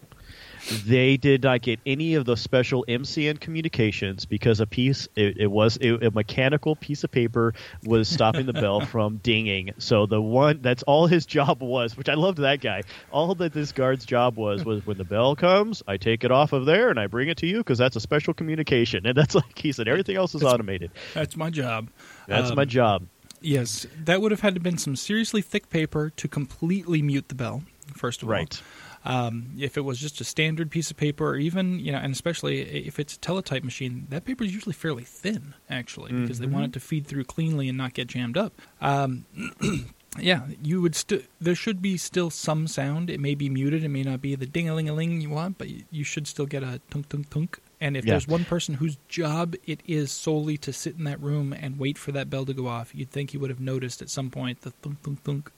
They did not get any of the special MCN communications because a piece it, it was it, a mechanical piece of paper was stopping the bell from dinging. So the one that's all his job was, which I loved that guy. All that this guard's job was was when the bell comes, I take it off of there and I bring it to you because that's a special communication. And that's like he said, everything else is that's, automated. That's my job. That's um, my job. Yes, that would have had to been some seriously thick paper to completely mute the bell. First of all, right. Um, if it was just a standard piece of paper, or even you know, and especially if it's a teletype machine, that paper is usually fairly thin, actually, because mm-hmm. they want it mm-hmm. to feed through cleanly and not get jammed up. Um, yeah, you would still. There should be still some sound. It may be muted. It may not be the ding a ling a ling you want, but you should still get a tunk tunk tunk. And if yeah. there's one person whose job it is solely to sit in that room and wait for that bell to go off, you'd think he would have noticed at some point the thunk thunk thunk.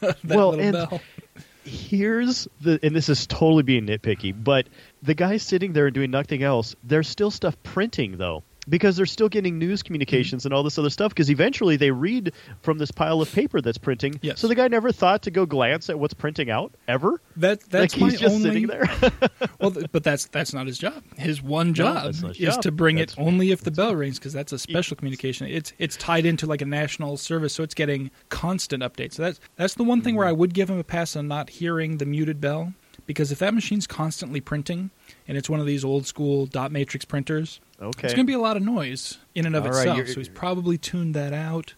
that well, little bell here's the and this is totally being nitpicky, but the guy sitting there and doing nothing else, there's still stuff printing though. Because they're still getting news mm-hmm. communications and all this other stuff. Because eventually they read from this pile of paper that's printing. Yes. So the guy never thought to go glance at what's printing out ever. That that's like he's just only... sitting there. well, but that's that's not his job. His one job no, is job. to bring that's, it only if the bell rings, because that's a special communication. It's it's tied into like a national service, so it's getting constant updates. So that's that's the one thing where mm-hmm. I would give him a pass on not hearing the muted bell, because if that machine's constantly printing and it's one of these old school dot matrix printers Okay. It's going to be a lot of noise in and of All right, itself. you're- so he's probably tuned that out.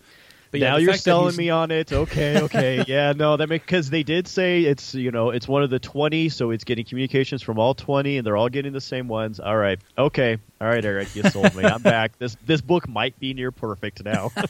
But now yeah, you're selling me on it. Okay, okay, yeah, no, that because they did say it's you know it's one of the twenty, so it's getting communications from all twenty, and they're all getting the same ones. All right, okay, all right, Eric, you sold me. I'm back. This this book might be near perfect now.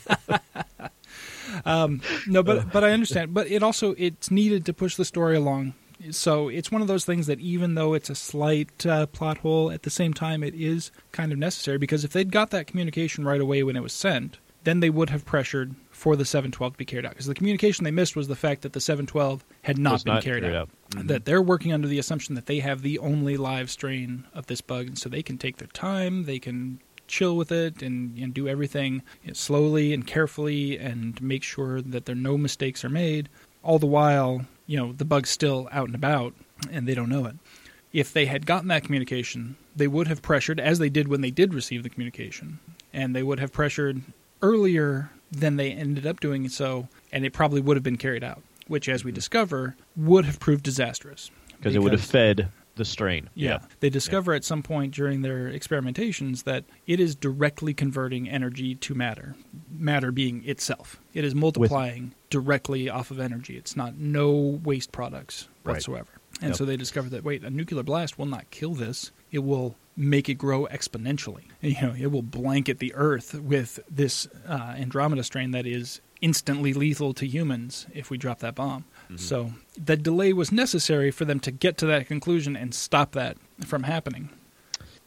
Um, no, but but I understand. But it also it's needed to push the story along. So it's one of those things that even though it's a slight uh, plot hole, at the same time it is kind of necessary because if they'd got that communication right away when it was sent, then they would have pressured for the 712 to be carried out. Because the communication they missed was the fact that the 712 had not Was been not carried, carried out. out. Mhm. That they're working under the assumption that they have the only live strain of this bug, and so they can take their time, they can chill with it and, and do everything slowly and carefully and make sure that there no mistakes are made. All the while, you know, the bug's still out and about and they don't know it. If they had gotten that communication, they would have pressured, as they did when they did receive the communication, and they would have pressured earlier than they ended up doing so, and it probably would have been carried out, which, as we Mm-hmm. discover, would have proved disastrous. Because it would have fed the strain. Yeah. They discover at some point during their experimentations that it is directly converting energy to matter, matter being itself. It is multiplying directly off of energy. It's not no waste products Right. whatsoever. And Yep. so they discover that wait, a nuclear blast will not kill this. It will make it grow exponentially. You know, it will blanket the earth with this uh, Andromeda strain that is instantly lethal to humans if we drop that bomb. So the delay was necessary for them to get to that conclusion and stop that from happening.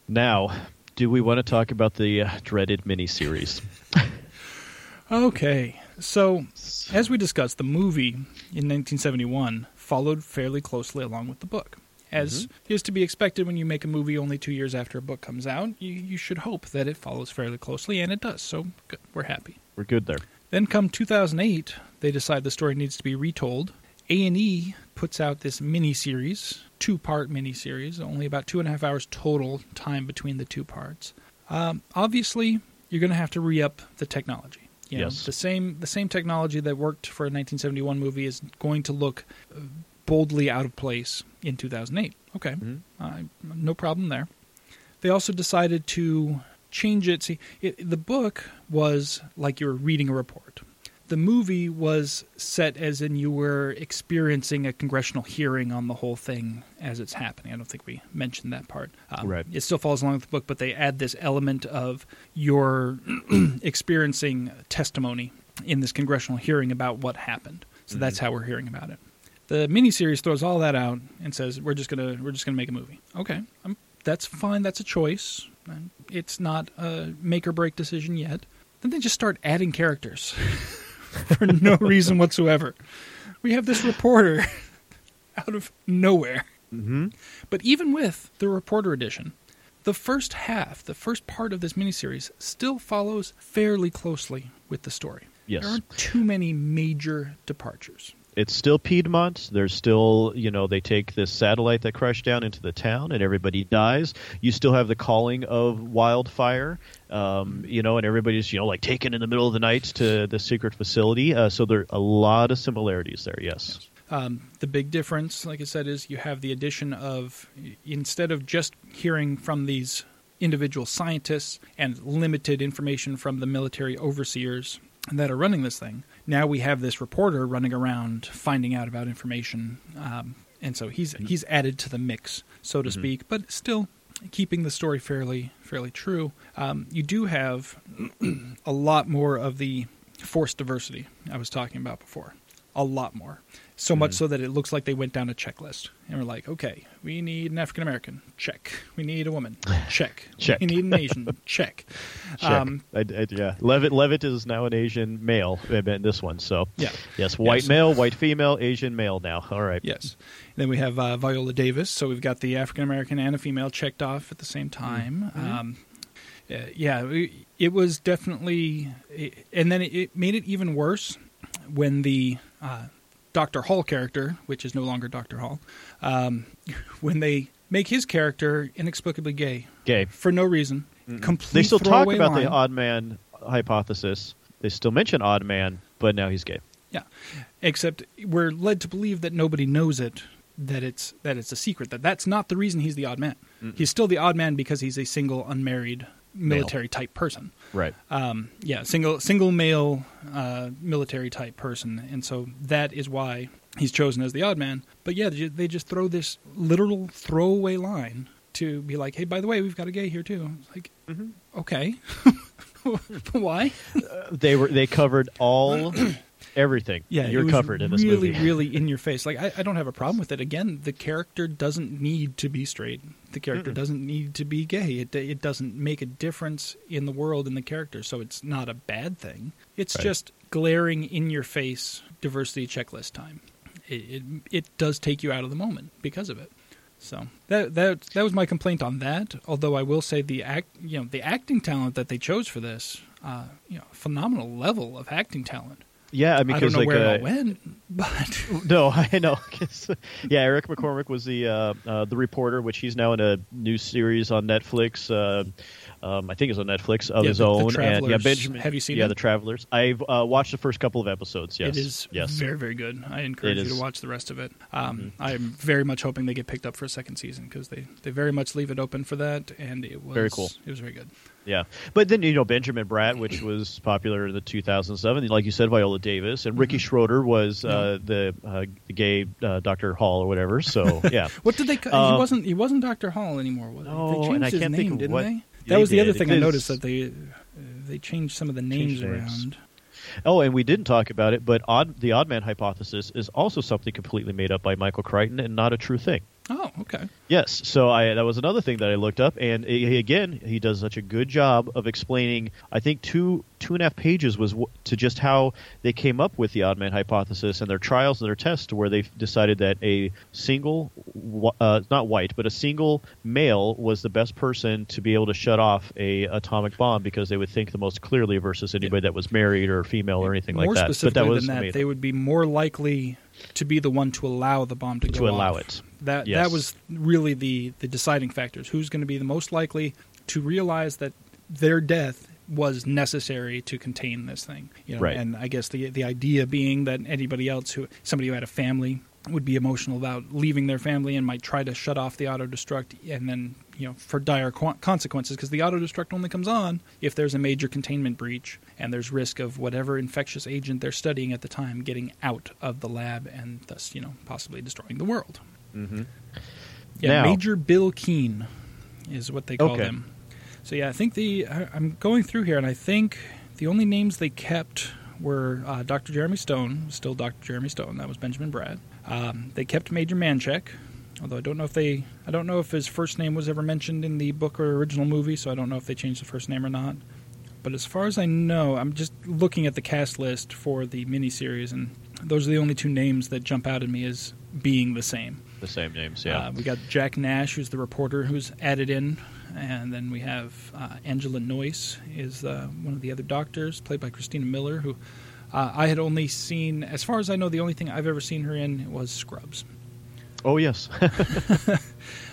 Now, do we want to talk about the uh, dreaded miniseries? Okay, so as we discussed, the movie in 1971 followed fairly closely along with the book. As is to be expected when you make a movie only two years after a book comes out, you, you should hope that it follows fairly closely, and it does. So good. we're happy. We're good there. Then come 2008, they decide the story needs to be retold. A&E puts out this mini-series, two-part mini-series, only about two and a half hours total time between the two parts. Um, obviously, you're going to have to re up the technology. You know, Yes. the same the same technology that worked for a 1971 movie is going to look boldly out of place in 2008. Okay, Mhm. uh, no problem there. They also decided to change it. See, it, the book was like you were reading a report. The movie was set as in you were experiencing a congressional hearing on the whole thing as it's happening. I don't think we mentioned that part. Um, Right. It still follows along with the book, but they add this element of your experiencing testimony in this congressional hearing about what happened. So that's how we're hearing about it. The miniseries throws all that out and says we're just gonna we're just gonna make a movie. Okay, um, that's fine. That's a choice. It's not a make or break decision yet. Then they just start adding characters for no reason whatsoever. We have this reporter out of nowhere. Mm-hmm. But even with the reporter edition, the first half, the first part of this miniseries, still follows fairly closely with the story. Yes. There aren't too many major departures. It's still Piedmont. There's still, you know, they take this satellite that crashed down into the town and everybody dies. You still have the calling of wildfire, um, you know, and everybody's, you know, like taken in the middle of the night to the secret facility. Uh, so there are a lot of similarities there, yes. Um, the big difference, like I said, is you have the addition of instead of just hearing from these individual scientists and limited information from the military overseers that are running this thing, now we have this reporter running around finding out about information, um, and so he's he's added to the mix, so to speak, but still keeping the story fairly fairly true. Um, you do have a lot more of the forced diversity I was talking about before. A lot more. So much so that it looks like they went down a checklist and were like, okay, we need an African American. Check. We need a woman. Check. Check. We need an Asian. Check. Check. Um, I, I- yeah, Levitt Levitt is now an Asian male in this one. So Yeah. yes, white Yes. male, white female, Asian male. Now, all right. Yes. Then we have uh, Viola Davis. So we've got the African American and a female checked off at the same time. Um, uh, yeah, it, it was definitely, and then it, it made it even worse when the uh, Dr. Hall character, which is no longer Dr. Hall, um, when they make his character inexplicably gay Gay. for no reason. Complete They still talk about line. the odd man hypothesis. They still mention odd man, but now he's gay. Yeah, except we're led to believe that nobody knows it, that it's that it's a secret. That that's not the reason he's the odd man. He's still the odd man because he's a single, unmarried, military type person. Right. Um, yeah, single single male uh, military type person, and so that is why he's chosen as the odd man. But yeah, they just throw this literal throwaway line to be like, "Hey, by the way, we've got a gay here too." It's like, okay, why? They were they covered all everything. Yeah, you're covered in this really, movie. really in your face. Like I, I don't have a problem with it. Again, the character doesn't need to be straight. The character doesn't need to be gay. It it doesn't make a difference in the world in the character, so it's not a bad thing. It's Right. just glaring in your face diversity checklist time. It, it it does take you out of the moment because of it. So that that that was my complaint on that. Although I will say the act, you know, the acting talent that they chose for this, uh, you know, phenomenal level of acting talent. Yeah, I mean, I don't know like, where uh, it went, but No, I know. yeah, Eric McCormack was the uh, uh, the reporter, which he's now in a new series on Netflix. Uh, um, I think it's on Netflix of Yeah, his the- the own. and yeah, Benjamin. Have you seen Yeah, the Travelers. I've uh, watched the first couple of episodes. Yes, it is yes. very, very good. I encourage It you is. Mm-hmm. to watch the rest of it. Um, I'm very much hoping they get picked up for a second season because they, they very much leave it open for that, and it was Very cool. It was very good. Yeah, but then you know Benjamin Bratt, which was popular in the 2007, like you said, Viola Davis, and Mm-hmm. Ricky Schroder was uh, the, uh, the gay uh, Doctor Hall or whatever. So yeah, What did they? Um, he wasn't. He wasn't Doctor Hall anymore. Was he? They changed and I his can't name, didn't what they? they That was the other thing I noticed that they uh, they changed some of the names names. around. Oh, and we didn't talk about it, but odd, the odd man hypothesis is also something completely made up by Michael Crichton and not a true thing. Oh, okay. Yes, so I that was another thing that I looked up, and he, again, he does such a good job of explaining. I think two two and a half pages was w- to just how they came up with the odd man hypothesis and their trials and their tests, where they decided that a single, uh, not white, but a single male was the best person to be able to shut off a atomic bomb because they would think the most clearly versus anybody that was married or female or anything more like that. But specifically that was than that, they would be more likely to be the one to allow the bomb to, to go allow off. it. That Yes. that was really the the deciding factors. Who's going to be the most likely to realize that their death was necessary to contain this thing. You know, Right. And I guess the the idea being that anybody else who somebody who had a family would be emotional about leaving their family and might try to shut off the auto destruct and then you know for dire qu- consequences because the auto destruct only comes on if there's a major containment breach and there's risk of whatever infectious agent they're studying at the time getting out of the lab and thus you know possibly destroying the world. Mm-hmm. Yeah, Now- Major Bill Keene is what they call Okay. him. So yeah, I think the I, I'm going through here, and I think the only names they kept were uh, Dr. Jeremy Stone, still Dr. Jeremy Stone. That was Benjamin Bratt. Um, they kept Major Manchek, although I don't know if they I don't know if his first name was ever mentioned in the book or original movie, so I don't know if they changed the first name or not. But as far as I know, I'm just looking at the cast list for the miniseries, and those are the only two names that jump out at me as being the same. The same names, yeah. Uh, we got Jack Nash, who's the reporter who's added in, and then we have uh, Angela Noyce is uh, one of the other doctors, played by Christina Miller, who uh, I had only seen, as far as I know, the only thing I've ever seen her in was Scrubs. Oh yes.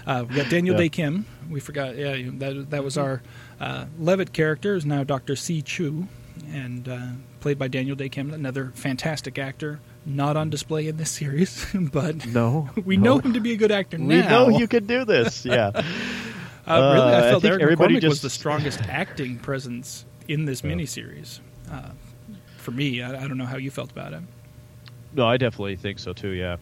Uh, we got Daniel Yeah. Dae Kim. We forgot, yeah, that that was our uh, Levitt character. Is now Doctor C Chu, and uh, played by Daniel Dae Kim, another fantastic actor. Not on display in this series, but no. we no. know him to be a good actor We now. know you can do this. Yeah. Uh, really, Uh, I I felt think Eric everybody McCormack was the strongest acting presence in this miniseries. Uh, for me, I, I don't know how you felt about it. No, I definitely think so too. Yeah.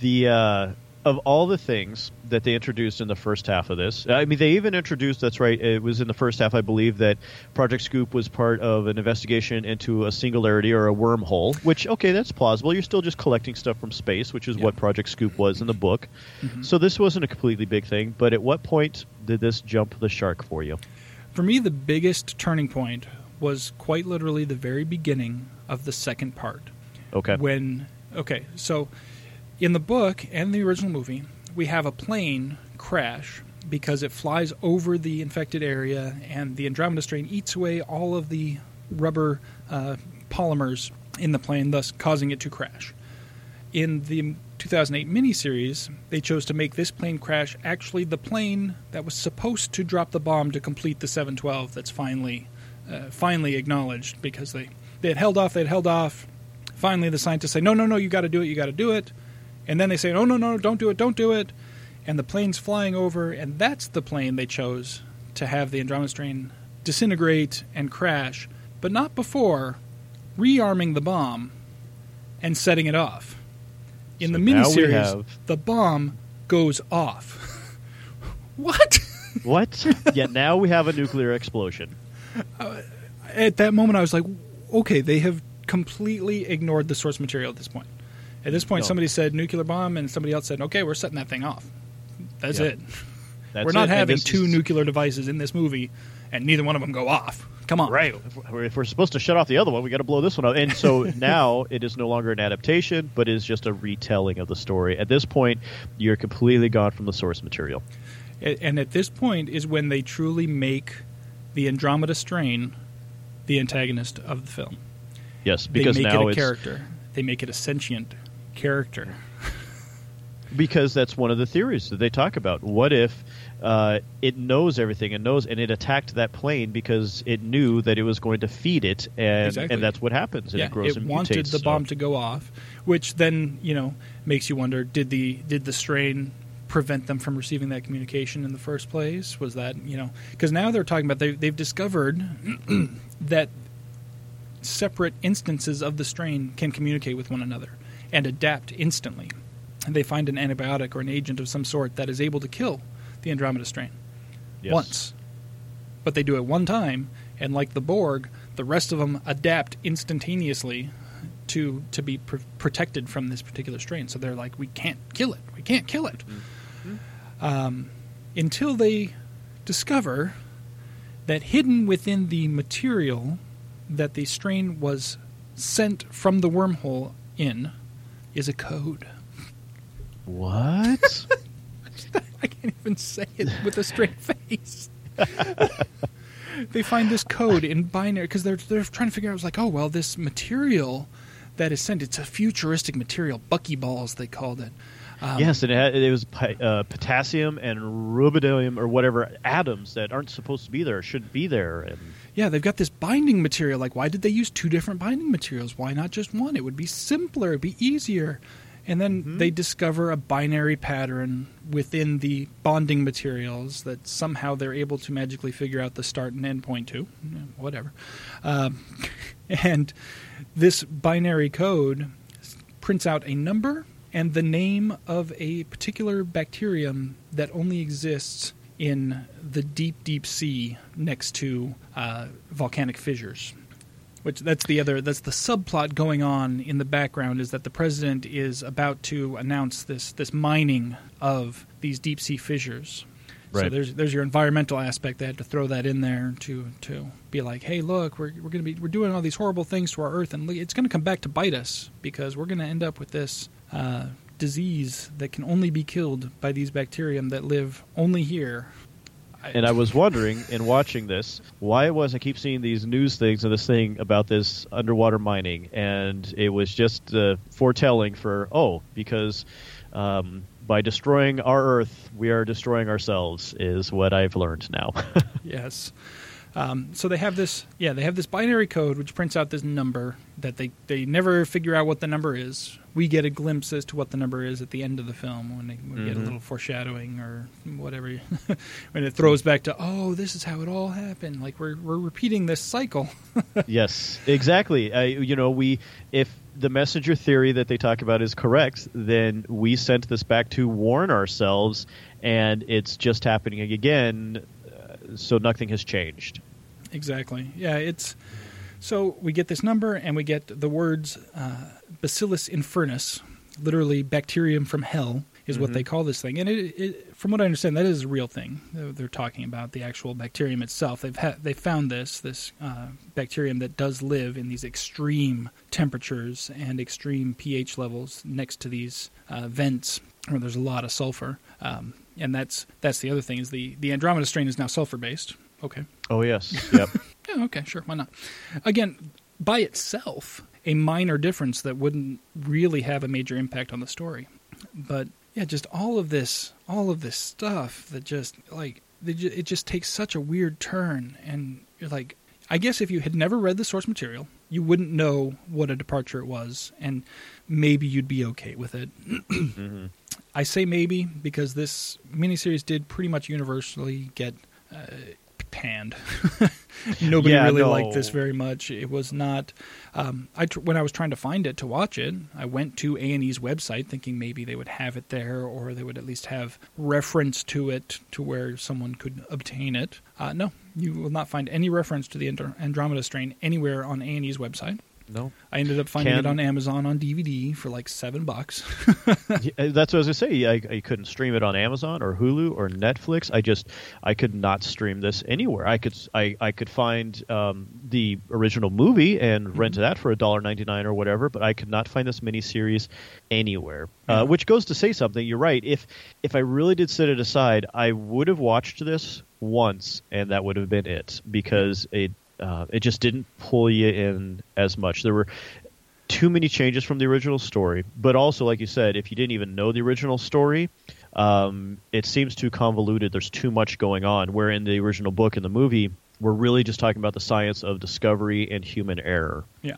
The uh, of all the things that they introduced in the first half of this, I mean, they even introduced. That's right. It was in the first half, I believe, that Project Scoop was part of an investigation into a singularity or a wormhole. Which, okay, that's plausible. You're still just collecting stuff from space, which is what Project Scoop was in the book. So this wasn't a completely big thing. But at what point did this jump the shark for you? For me, the biggest turning point was quite literally the very beginning of the second part. Okay. When okay, so in the book and the original movie, we have a plane crash because it flies over the infected area, and the Andromeda strain eats away all of the rubber uh, polymers in the plane, thus causing it to crash. In the 2008 miniseries, they chose to make this plane crash actually the plane that was supposed to drop the bomb to complete the 712 that's finally uh, finally acknowledged because they, they had held off, they had held off. Finally, the scientists say, no, no, no, you got to do it, you got to do it. And then they say, no, no, no, don't do it, don't do it. And the plane's flying over, and that's the plane they chose to have the Andromeda strain disintegrate and crash, but not before rearming the bomb and setting it off. In So the miniseries, have- the bomb goes off. what? What? Yet now we have a nuclear explosion. Uh, at that moment, I was like, okay, they have completely ignored the source material at this point. At this point, No. somebody said nuclear bomb, and somebody else said, okay, we're setting that thing off. That's it. That's we're not it, having two is- nuclear devices in this movie, and neither one of them go off. Come on. Right. If we're, supposed to shut off the other one, we got to blow this one up. And so now it is no longer an adaptation, but is just a retelling of the story. At this point, you're completely gone from the source material. And at this point is when they truly make the Andromeda strain the antagonist of the film. Yes, They because make now it a it's character. They make it a sentient character. because that's one of the theories that they talk about. What if uh, it knows everything and knows, and it attacked that plane because it knew that it was going to feed it, and Exactly. and that's what happens. And yeah, it grows it and wanted mutates, the so- bomb to go off, which then you know makes you wonder: did the did the strain prevent them from receiving that communication in the first place? Was that you know because now they're talking about they, they've discovered that separate instances of the strain can communicate with one another and adapt instantly. And they find an antibiotic or an agent of some sort that is able to kill the Andromeda strain Yes. once. But they do it one time, and like the Borg, the rest of them adapt instantaneously to to be pr- protected from this particular strain. So they're like, we can't kill it. We can't kill it. Um, until they discover that hidden within the material that the strain was sent from the wormhole in is a code. What? I can't even say it with a straight face. they find this code in binary because they're they're trying to figure out. It's like, oh well, this material that is sent. It's a futuristic material, buckyballs they called it. Um, yes, and it, had, it was uh, potassium and rubidium or whatever atoms that aren't supposed to be there, shouldn't be there. And Yeah, they've got this binding material. Like, why did they use two different binding materials? Why not just one? It would be simpler, it'd be easier. And then they discover a binary pattern within the bonding materials that somehow they're able to magically figure out the start and end point to. Whatever. Um, and this binary code prints out a number and the name of a particular bacterium that only exists in the deep, deep sea next to uh, volcanic fissures. Which that's the other that's the subplot going on in the background is that the president is about to announce this this mining of these deep sea fissures. Right. So there's there's your environmental aspect. They had to throw that in there to to be like, hey, look, we're we're to be we're doing all these horrible things to our Earth, and it's going to come back to bite us because we're going to end up with this uh, disease that can only be killed by these bacterium that live only here. and I was wondering in watching this why it was I keep seeing these news things and this thing about this underwater mining, and it was just uh, foretelling for oh because um, by destroying our Earth we are destroying ourselves is what I've learned now. yes. Um, so they have this, yeah, they have this binary code which prints out this number that they, they never figure out what the number is. We get a glimpse as to what the number is at the end of the film when they, we get a Mhm. little foreshadowing or whatever. when it throws back to, oh, this is how it all happened. Like we're we're repeating this cycle. yes, exactly. I, you know, we if the messenger theory that they talk about is correct, then we sent this back to warn ourselves, and it's just happening again. Uh, so nothing has changed. Exactly. Yeah, it's so we get this number and we get the words uh, Bacillus infernus, literally bacterium from hell, is what Mhm. they call this thing. And it, it, from what I understand, that is a real thing. They're, they're talking about the actual bacterium itself. They've ha- they found this this uh, bacterium that does live in these extreme temperatures and extreme pH levels next to these uh, vents where there's a lot of sulfur. Um, and that's that's the other thing is the the Andromeda strain is now sulfur based. Okay. Oh yes, yep. Yeah, okay, sure, why not? Again, by itself, a minor difference that wouldn't really have a major impact on the story. But yeah, just all of this, all of this stuff that just like it just takes such a weird turn, and you're like, I guess if you had never read the source material, you wouldn't know what a departure it was, and maybe you'd be okay with it. hmm I say maybe because this miniseries did pretty much universally get uh, panned. Nobody Yeah, really no. liked this very much. It was not. Um, I tr- when I was trying to find it to watch it, I went to A and E's website thinking maybe they would have it there, or they would at least have reference to it to where someone could obtain it. Uh, no, you will not find any reference to the Andro- Andromeda strain anywhere on A and E's website. No, I ended up finding Can- it on Amazon on DVD for like seven bucks. Yeah, that's what I was gonna say. I, I couldn't stream it on Amazon or Hulu or Netflix. I just I could not stream this anywhere. I could I, I could find um, the original movie and rent that for a dollar ninety nine or whatever, but I could not find this miniseries anywhere. Uh, which goes to say something. You're right. If if I really did set it aside, I would have watched this once, and that would have been it because it uh, it just didn't pull you in as much. There were too many changes from the original story, but also, like you said, if you didn't even know the original story, um, it seems too convoluted. There's too much going on. Where in the original book and the movie, we're really just talking about the science of discovery and human error. Yeah.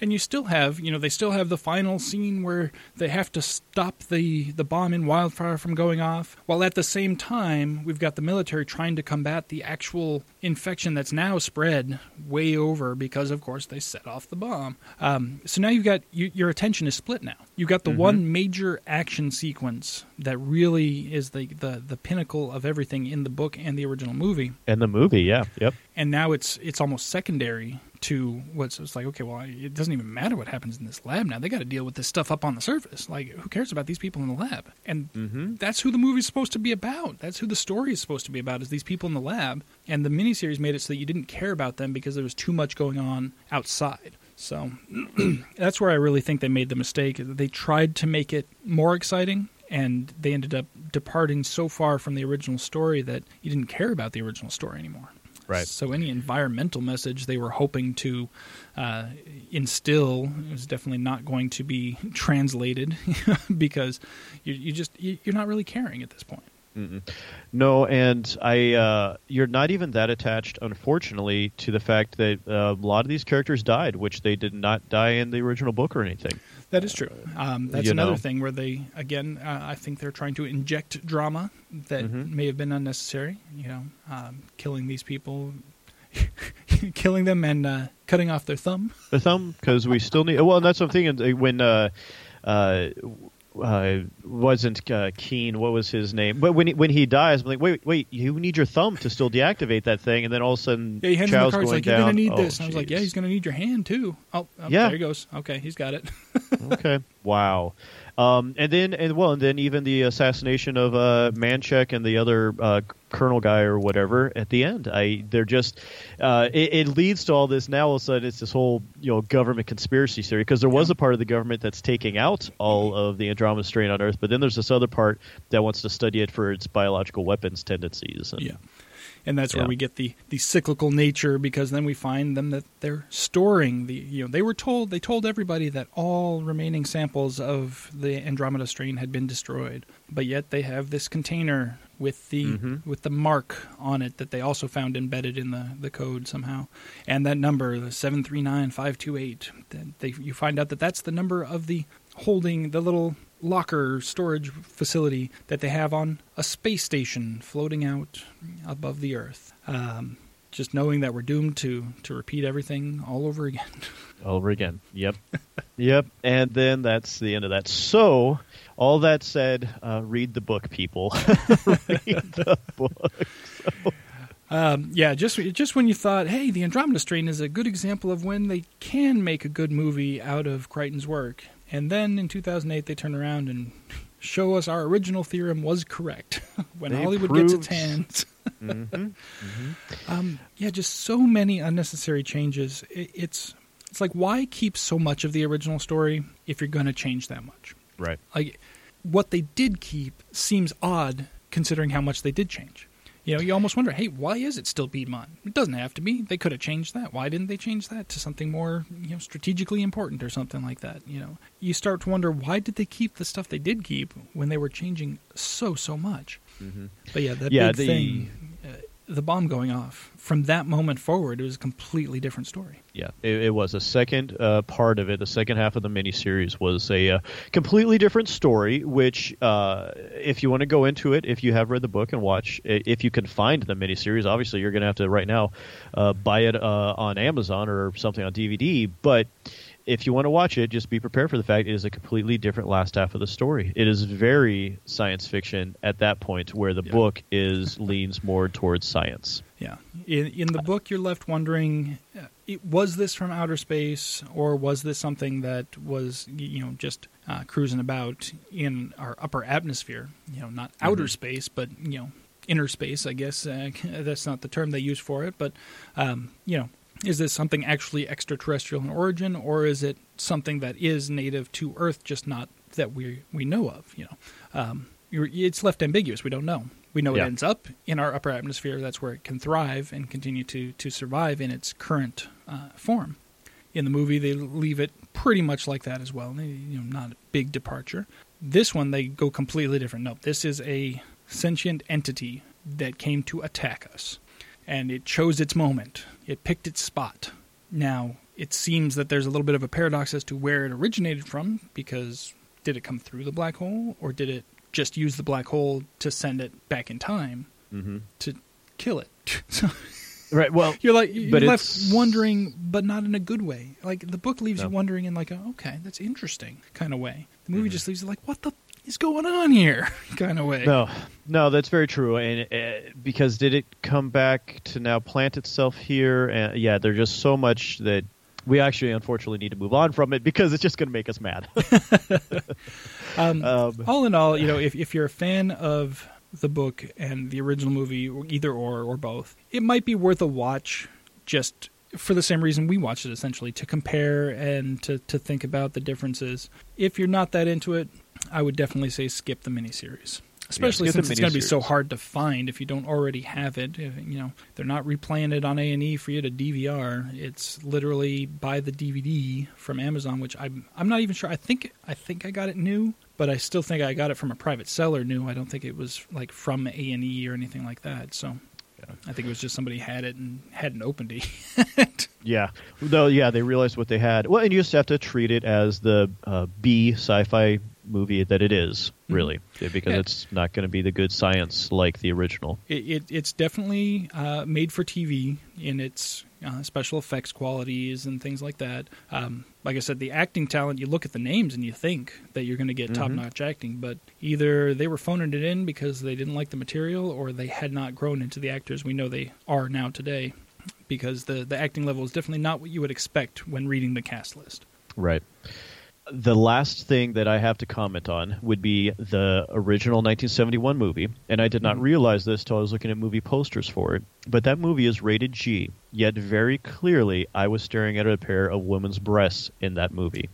And you still have, you know, they still have the final scene where they have to stop the, the bomb in Wildfire from going off, while at the same time, we've got the military trying to combat the actual infection that's now spread way over because, of course, they set off the bomb. Um, so now you've got, you, your attention is split now. You've got the one major action sequence that really is the, the, the pinnacle of everything in the book and the original movie And the movie, yeah, yep. and now it's it's almost secondary to what's it's like okay well it doesn't even matter what happens in this lab now they got to deal with this stuff up on the surface like who cares about these people in the lab and Mm-hmm. that's who the movie's supposed to be about that's who the story is supposed to be about is these people in the lab and the miniseries made it so that you didn't care about them because there was too much going on outside so that's where I really think they made the mistake. They tried to make it more exciting, and they ended up departing so far from the original story that you didn't care about the original story anymore. Right. So any environmental message they were hoping to uh, instill is definitely not going to be translated because you, you just you, you're not really caring at this point. Mm-mm. No, and I uh, you're not even that attached, unfortunately, to the fact that uh, a lot of these characters died, which they did not die in the original book or anything. That is true. Um, that's You another know. thing where they, again, uh, I think they're trying to inject drama that Mhm. may have been unnecessary. You know, um, killing these people, killing them, and uh, cutting off their thumb. The thumb, because we still need. Well, and that's what I'm uh, When uh, uh, wasn't uh, Keen, what was his name? But when he, when he dies, I'm like, wait, wait, you need your thumb to still deactivate that thing, and then all of a sudden, Yeah, he hands him the card. He's like, "You're gonna need Oh, this." And I was like, "Yeah, he's gonna need your hand too." Oh, oh Yeah. there he goes. Okay, he's got it. okay. Wow. Um, and then, and well, and then even the assassination of uh, Manchek and the other uh, colonel guy or whatever at the end. I they're just uh, it, it leads to all this. Now all of a sudden, it's this whole you know government conspiracy theory because there was a part of the government that's taking out all of the Andromeda strain on Earth, but then there's this other part that wants to study it for its biological weapons tendencies. And, Yeah. And that's where Yeah. we get the, the cyclical nature because then we find them that they're storing the you know they were told they told everybody that all remaining samples of the Andromeda strain had been destroyed, but yet they have this container with the Mhm. with the mark on it that they also found embedded in the, the code somehow, and that number the seven three nine five two eight. They you find out that that's the number of the holding the little locker storage facility that they have on a space station floating out above the Earth. Um, just knowing that we're doomed to to repeat everything all over again. All over again. Yep. yep. And then that's the end of that. So, all that said, uh, read the book, people. read the book. Um, yeah, just just when you thought, hey, the Andromeda Strain is a good example of when they can make a good movie out of Crichton's work, and then in 2008 they turn around and show us our original theorem was correct when They Hollywood gets its hands. Mhm. Um, yeah, just so many unnecessary changes. It, it's it's like why keep so much of the original story if you're going to change that much? Right. Like what they did keep seems odd considering how much they did change. You know, you almost wonder, hey, why is it still Piedmont? It doesn't have to be. They could have changed that. Why didn't they change that to something more, you know, strategically important or something like that? You know, you start to wonder why did they keep the stuff they did keep when they were changing so so much. Mhm. But yeah, that Yeah, big the- thing, the bomb going off. From that moment forward, it was a completely different story. Yeah, it, it was a second uh, part of it. The second half of the miniseries was a uh, completely different story. Which, uh, if you want to go into it, if you have read the book and watch, if you can find the miniseries, obviously you're going to have to right now uh, buy it uh, on Amazon or something on DVD. But if you want to watch it, just be prepared for the fact it is a completely different last half of the story. It is very science fiction at that point, where the Yeah. book is leans more towards science. Yeah. In in the book, you're left wondering, uh, was this from outer space, or was this something that was you know just uh, cruising about in our upper atmosphere? You know, not outer space, but you know, inner space. I guess uh, that's not the term they use for it, but um, you know. Is this something actually extraterrestrial in origin, or is it something that is native to Earth, just not that we we know of? You know, um, it's left ambiguous. We don't know. We know Yeah. it ends up in our upper atmosphere. That's where it can thrive and continue to to survive in its current uh, form. In the movie, they leave it pretty much like that as well. You know, not a big departure. This one, they go completely different. No, this is a sentient entity that came to attack us, and it chose its moment. It picked its spot. Now, it seems that there's a little bit of a paradox as to where it originated from, because did it come through the black hole, or did it just use the black hole to send it back in time Mm-hmm. to kill it? so Right. Well, you're like you're But left it's- wondering, but not in a good way. Like the book leaves No. you wondering in like a okay, that's interesting kind of way. The movie Mhm. just leaves you like, what the is going on here kind of way. No, no, that's very true. And uh, because did it come back to now plant itself here? And yeah, there's just so much that we actually, unfortunately, need to move on from it because it's just going to make us mad. Um, um, all in all, you know, if if you're a fan of the book and the original movie, or either or or both, it might be worth a watch. Just for the same reason we watched it, essentially to compare and to to think about the differences. If you're not that into it, I would definitely say skip the miniseries. especially the since it's going to be so hard to find if you don't already have it. You know, they're not replaying it on A and E for you to DVR. It's literally buy the DVD from Amazon, which I'm I'm not even sure. I think I think I got it new, but I still think I got it from a private seller new. I don't think it was like from A and E or anything like that. So. I think it was just somebody had it and hadn't opened it. Yeah, though. Yeah, they realized what they had. Well, and you just have to treat it as the uh, B sci-fi movie that it is, really, because Yeah. it's not going to be the good science like the original. it, it it's definitely uh, made for TV in its uh, special effects qualities and things like that. Um, like I said, the acting talent, you look at the names and you think that you're going to get top notch acting, but either they were phoning it in because they didn't like the material or they had not grown into the actors we know they are now today because the, the acting level is definitely not what you would expect when reading the cast list. Right. The last thing that I have to comment on would be the original 1971 movie, and I did not mm-hmm. realize this till I was looking at movie posters for it. But that movie is rated G, yet very clearly I was staring at a pair of women's breasts in that movie.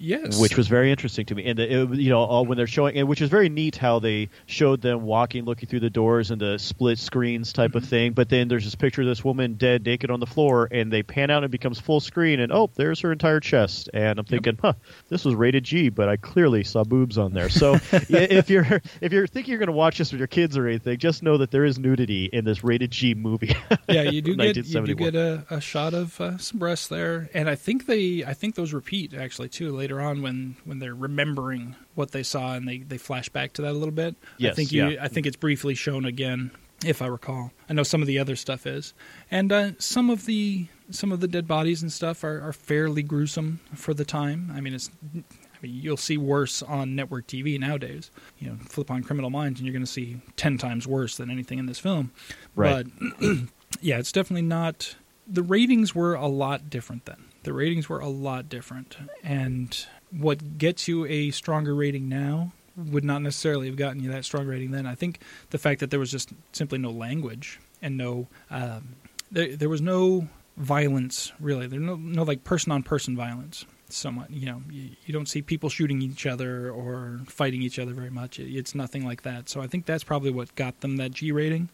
Yes. which was very interesting to me. And it, you know, all, when they're showing, and which is very neat how they showed them walking, looking through the doors and the split screens type of thing. But then there's this picture of this woman dead, naked on the floor, and they pan out and it becomes full screen, and oh, there's her entire chest. And I'm thinking, huh, this was rated G, but I clearly saw boobs on there. So if you're if you're thinking you're going to watch this with your kids or anything, just know that there is nudity in this rated G movie. yeah, you do get you do get a, a shot of uh, some breasts there, and I think they I think those repeat actually too later on when when they're remembering what they saw and they they flash back to that a little bit. Yes, I think you yeah. I think it's briefly shown again if I recall. I know some of the other stuff is, and uh, some of the some of the dead bodies and stuff are, are fairly gruesome for the time. I mean, it's I mean, you'll see worse on network TV nowadays. You know, flip on Criminal Minds, and you're going to see ten times worse than anything in this film. Right. But yeah, it's definitely not. The ratings were a lot different then. The ratings were a lot different, and what gets you a stronger rating now would not necessarily have gotten you that strong rating then. I think the fact that there was just simply no language and no, um, there, there was no violence really. There no no like person on person violence. Somewhat, you know, you, you don't see people shooting each other or fighting each other very much. It, it's nothing like that. So I think that's probably what got them that G rating.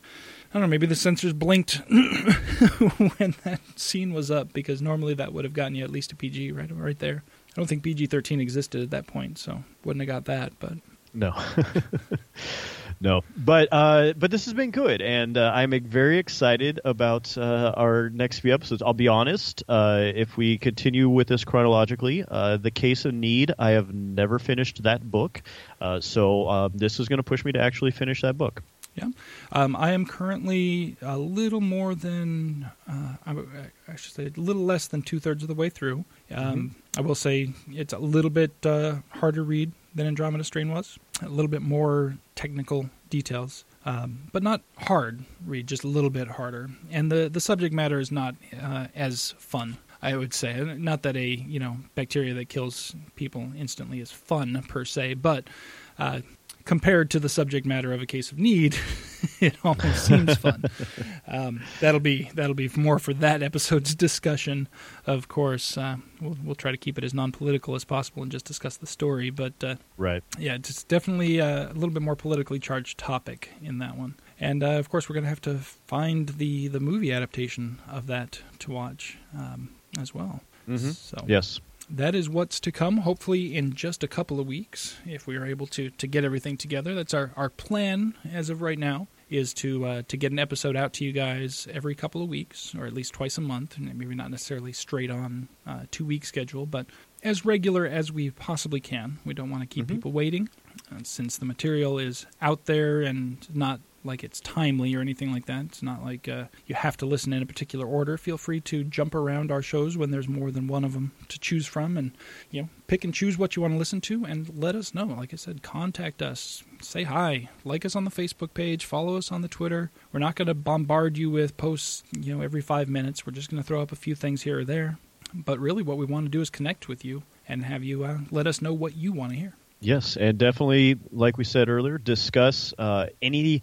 I don't know. Maybe the censors blinked when that scene was up because normally that would have gotten you at least a PG right right there. I don't think PG thirteen existed at that point, so wouldn't have got that. But No, no. But uh, but this has been good, and uh, I'm very excited about uh, our next few episodes. I'll be honest. Uh, if we continue with this chronologically, uh, the Case of Need, I have never finished that book, uh, so uh, this is going to push me to actually finish that book. Yeah, um, I am currently a little more than uh, I, I should say a little less than two thirds of the way through. Um, I will say it's a little bit uh, harder read than Andromeda Strain was. A little bit more technical details. Um, but not hard read, just a little bit harder. And the, the subject matter is not uh, as fun, I would say. Not that a you know bacteria that kills people instantly is fun per se, but uh, compared to the subject matter of a case of need, it almost seems fun. Um, that'll be that'll be more for that episode's discussion. Of course, uh, we'll we'll try to keep it as non-political as possible and just discuss the story. But uh, Right. yeah, it's definitely uh, a little bit more politically charged topic in that one. And uh, of course, we're going to have to find the the movie adaptation of that to watch um, as well. Mhm. So Yes. That is what's to come. Hopefully, in just a couple of weeks, if we are able to to get everything together. That's our our plan as of right now. Is to uh, to get an episode out to you guys every couple of weeks, or at least twice a month. and Maybe not necessarily straight on uh, two week schedule, but as regular as we possibly can. We don't want to keep people waiting, uh, since the material is out there and not like it's timely or anything like that. It's not like uh, you have to listen in a particular order. Feel free to jump around our shows when there's more than one of them to choose from, and you know, pick and choose what you want to listen to, and let us know. Like I said, contact us, say hi, like us on the Facebook page, follow us on the Twitter. We're not going to bombard you with posts, you know, every five minutes. We're just going to throw up a few things here or there. But really, what we want to do is connect with you and have you uh, let us know what you want to hear. Yes, and definitely, like we said earlier, discuss uh, any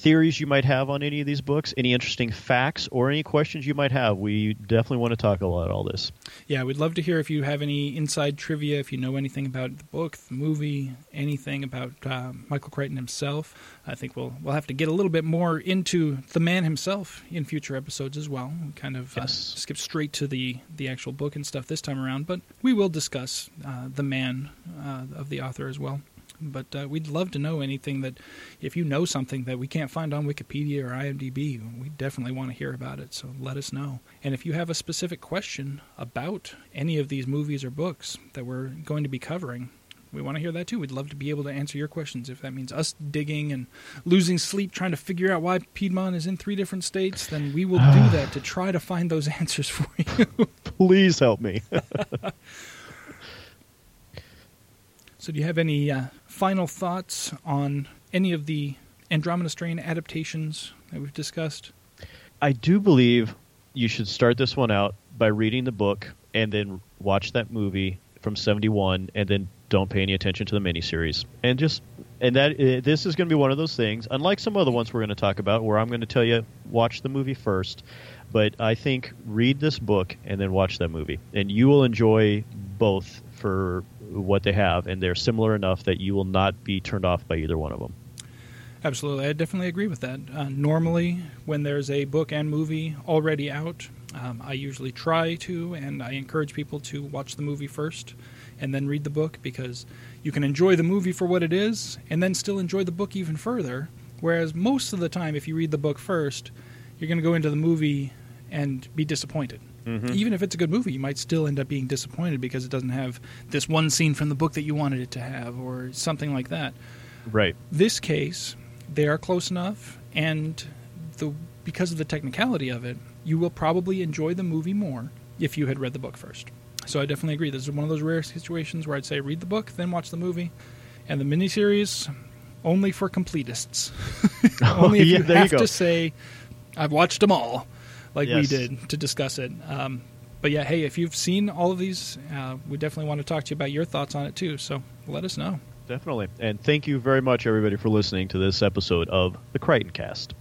theories you might have on any of these books, any interesting facts, or any questions you might have. We definitely want to talk about all this. Yeah, we'd love to hear if you have any inside trivia, if you know anything about the book, the movie, anything about uh, Michael Crichton himself. I think we'll we'll have to get a little bit more into the man himself in future episodes as well. We kind of uh, skip straight to the the actual book and stuff this time around, but we will discuss uh, the man uh, of the author as well. But uh, we'd love to know anything that, if you know something that we can't find on Wikipedia or IMDb, we definitely want to hear about it. So let us know. And if you have a specific question about any of these movies or books that we're going to be covering, we want to hear that too. We'd love to be able to answer your questions. If that means us digging and losing sleep trying to figure out why Piedmont is in three different states, then we will do that to try to find those answers for you. Please help me. So, do you have any uh, final thoughts on any of the Andromeda Strain adaptations that we've discussed? I do believe you should start this one out by reading the book and then watch that movie from 71 and then don't pay any attention to the miniseries. And just and that uh, this is going to be one of those things unlike some other ones we're going to talk about where I'm going to tell you watch the movie first, but I think read this book and then watch that movie and you will enjoy both for what they have and they're similar enough that you will not be turned off by either one of them. Absolutely, I definitely agree with that. Uh, normally, when there's a book and movie already out, um, I usually try to, and I encourage people to watch the movie first and then read the book because you can enjoy the movie for what it is and then still enjoy the book even further. Whereas most of the time, if you read the book first, you're going to go into the movie and be disappointed. Mm-hmm. Even if it's a good movie, you might still end up being disappointed because it doesn't have this one scene from the book that you wanted it to have or something like that Right. this case, they are close enough, and the because of the technicality of it, you will probably enjoy the movie more if you had read the book first. So I definitely agree. This is one of those rare situations where I'd say read the book, then watch the movie, and the miniseries only for completists. Oh, only if yeah, you there you have go. to say, "I've watched them all," like we did to discuss it. Um, but yeah, hey, if you've seen all of these, uh, we definitely want to talk to you about your thoughts on it too. So let us know. Definitely. And thank you very much, everybody, for listening to this episode of the Crichton Cast.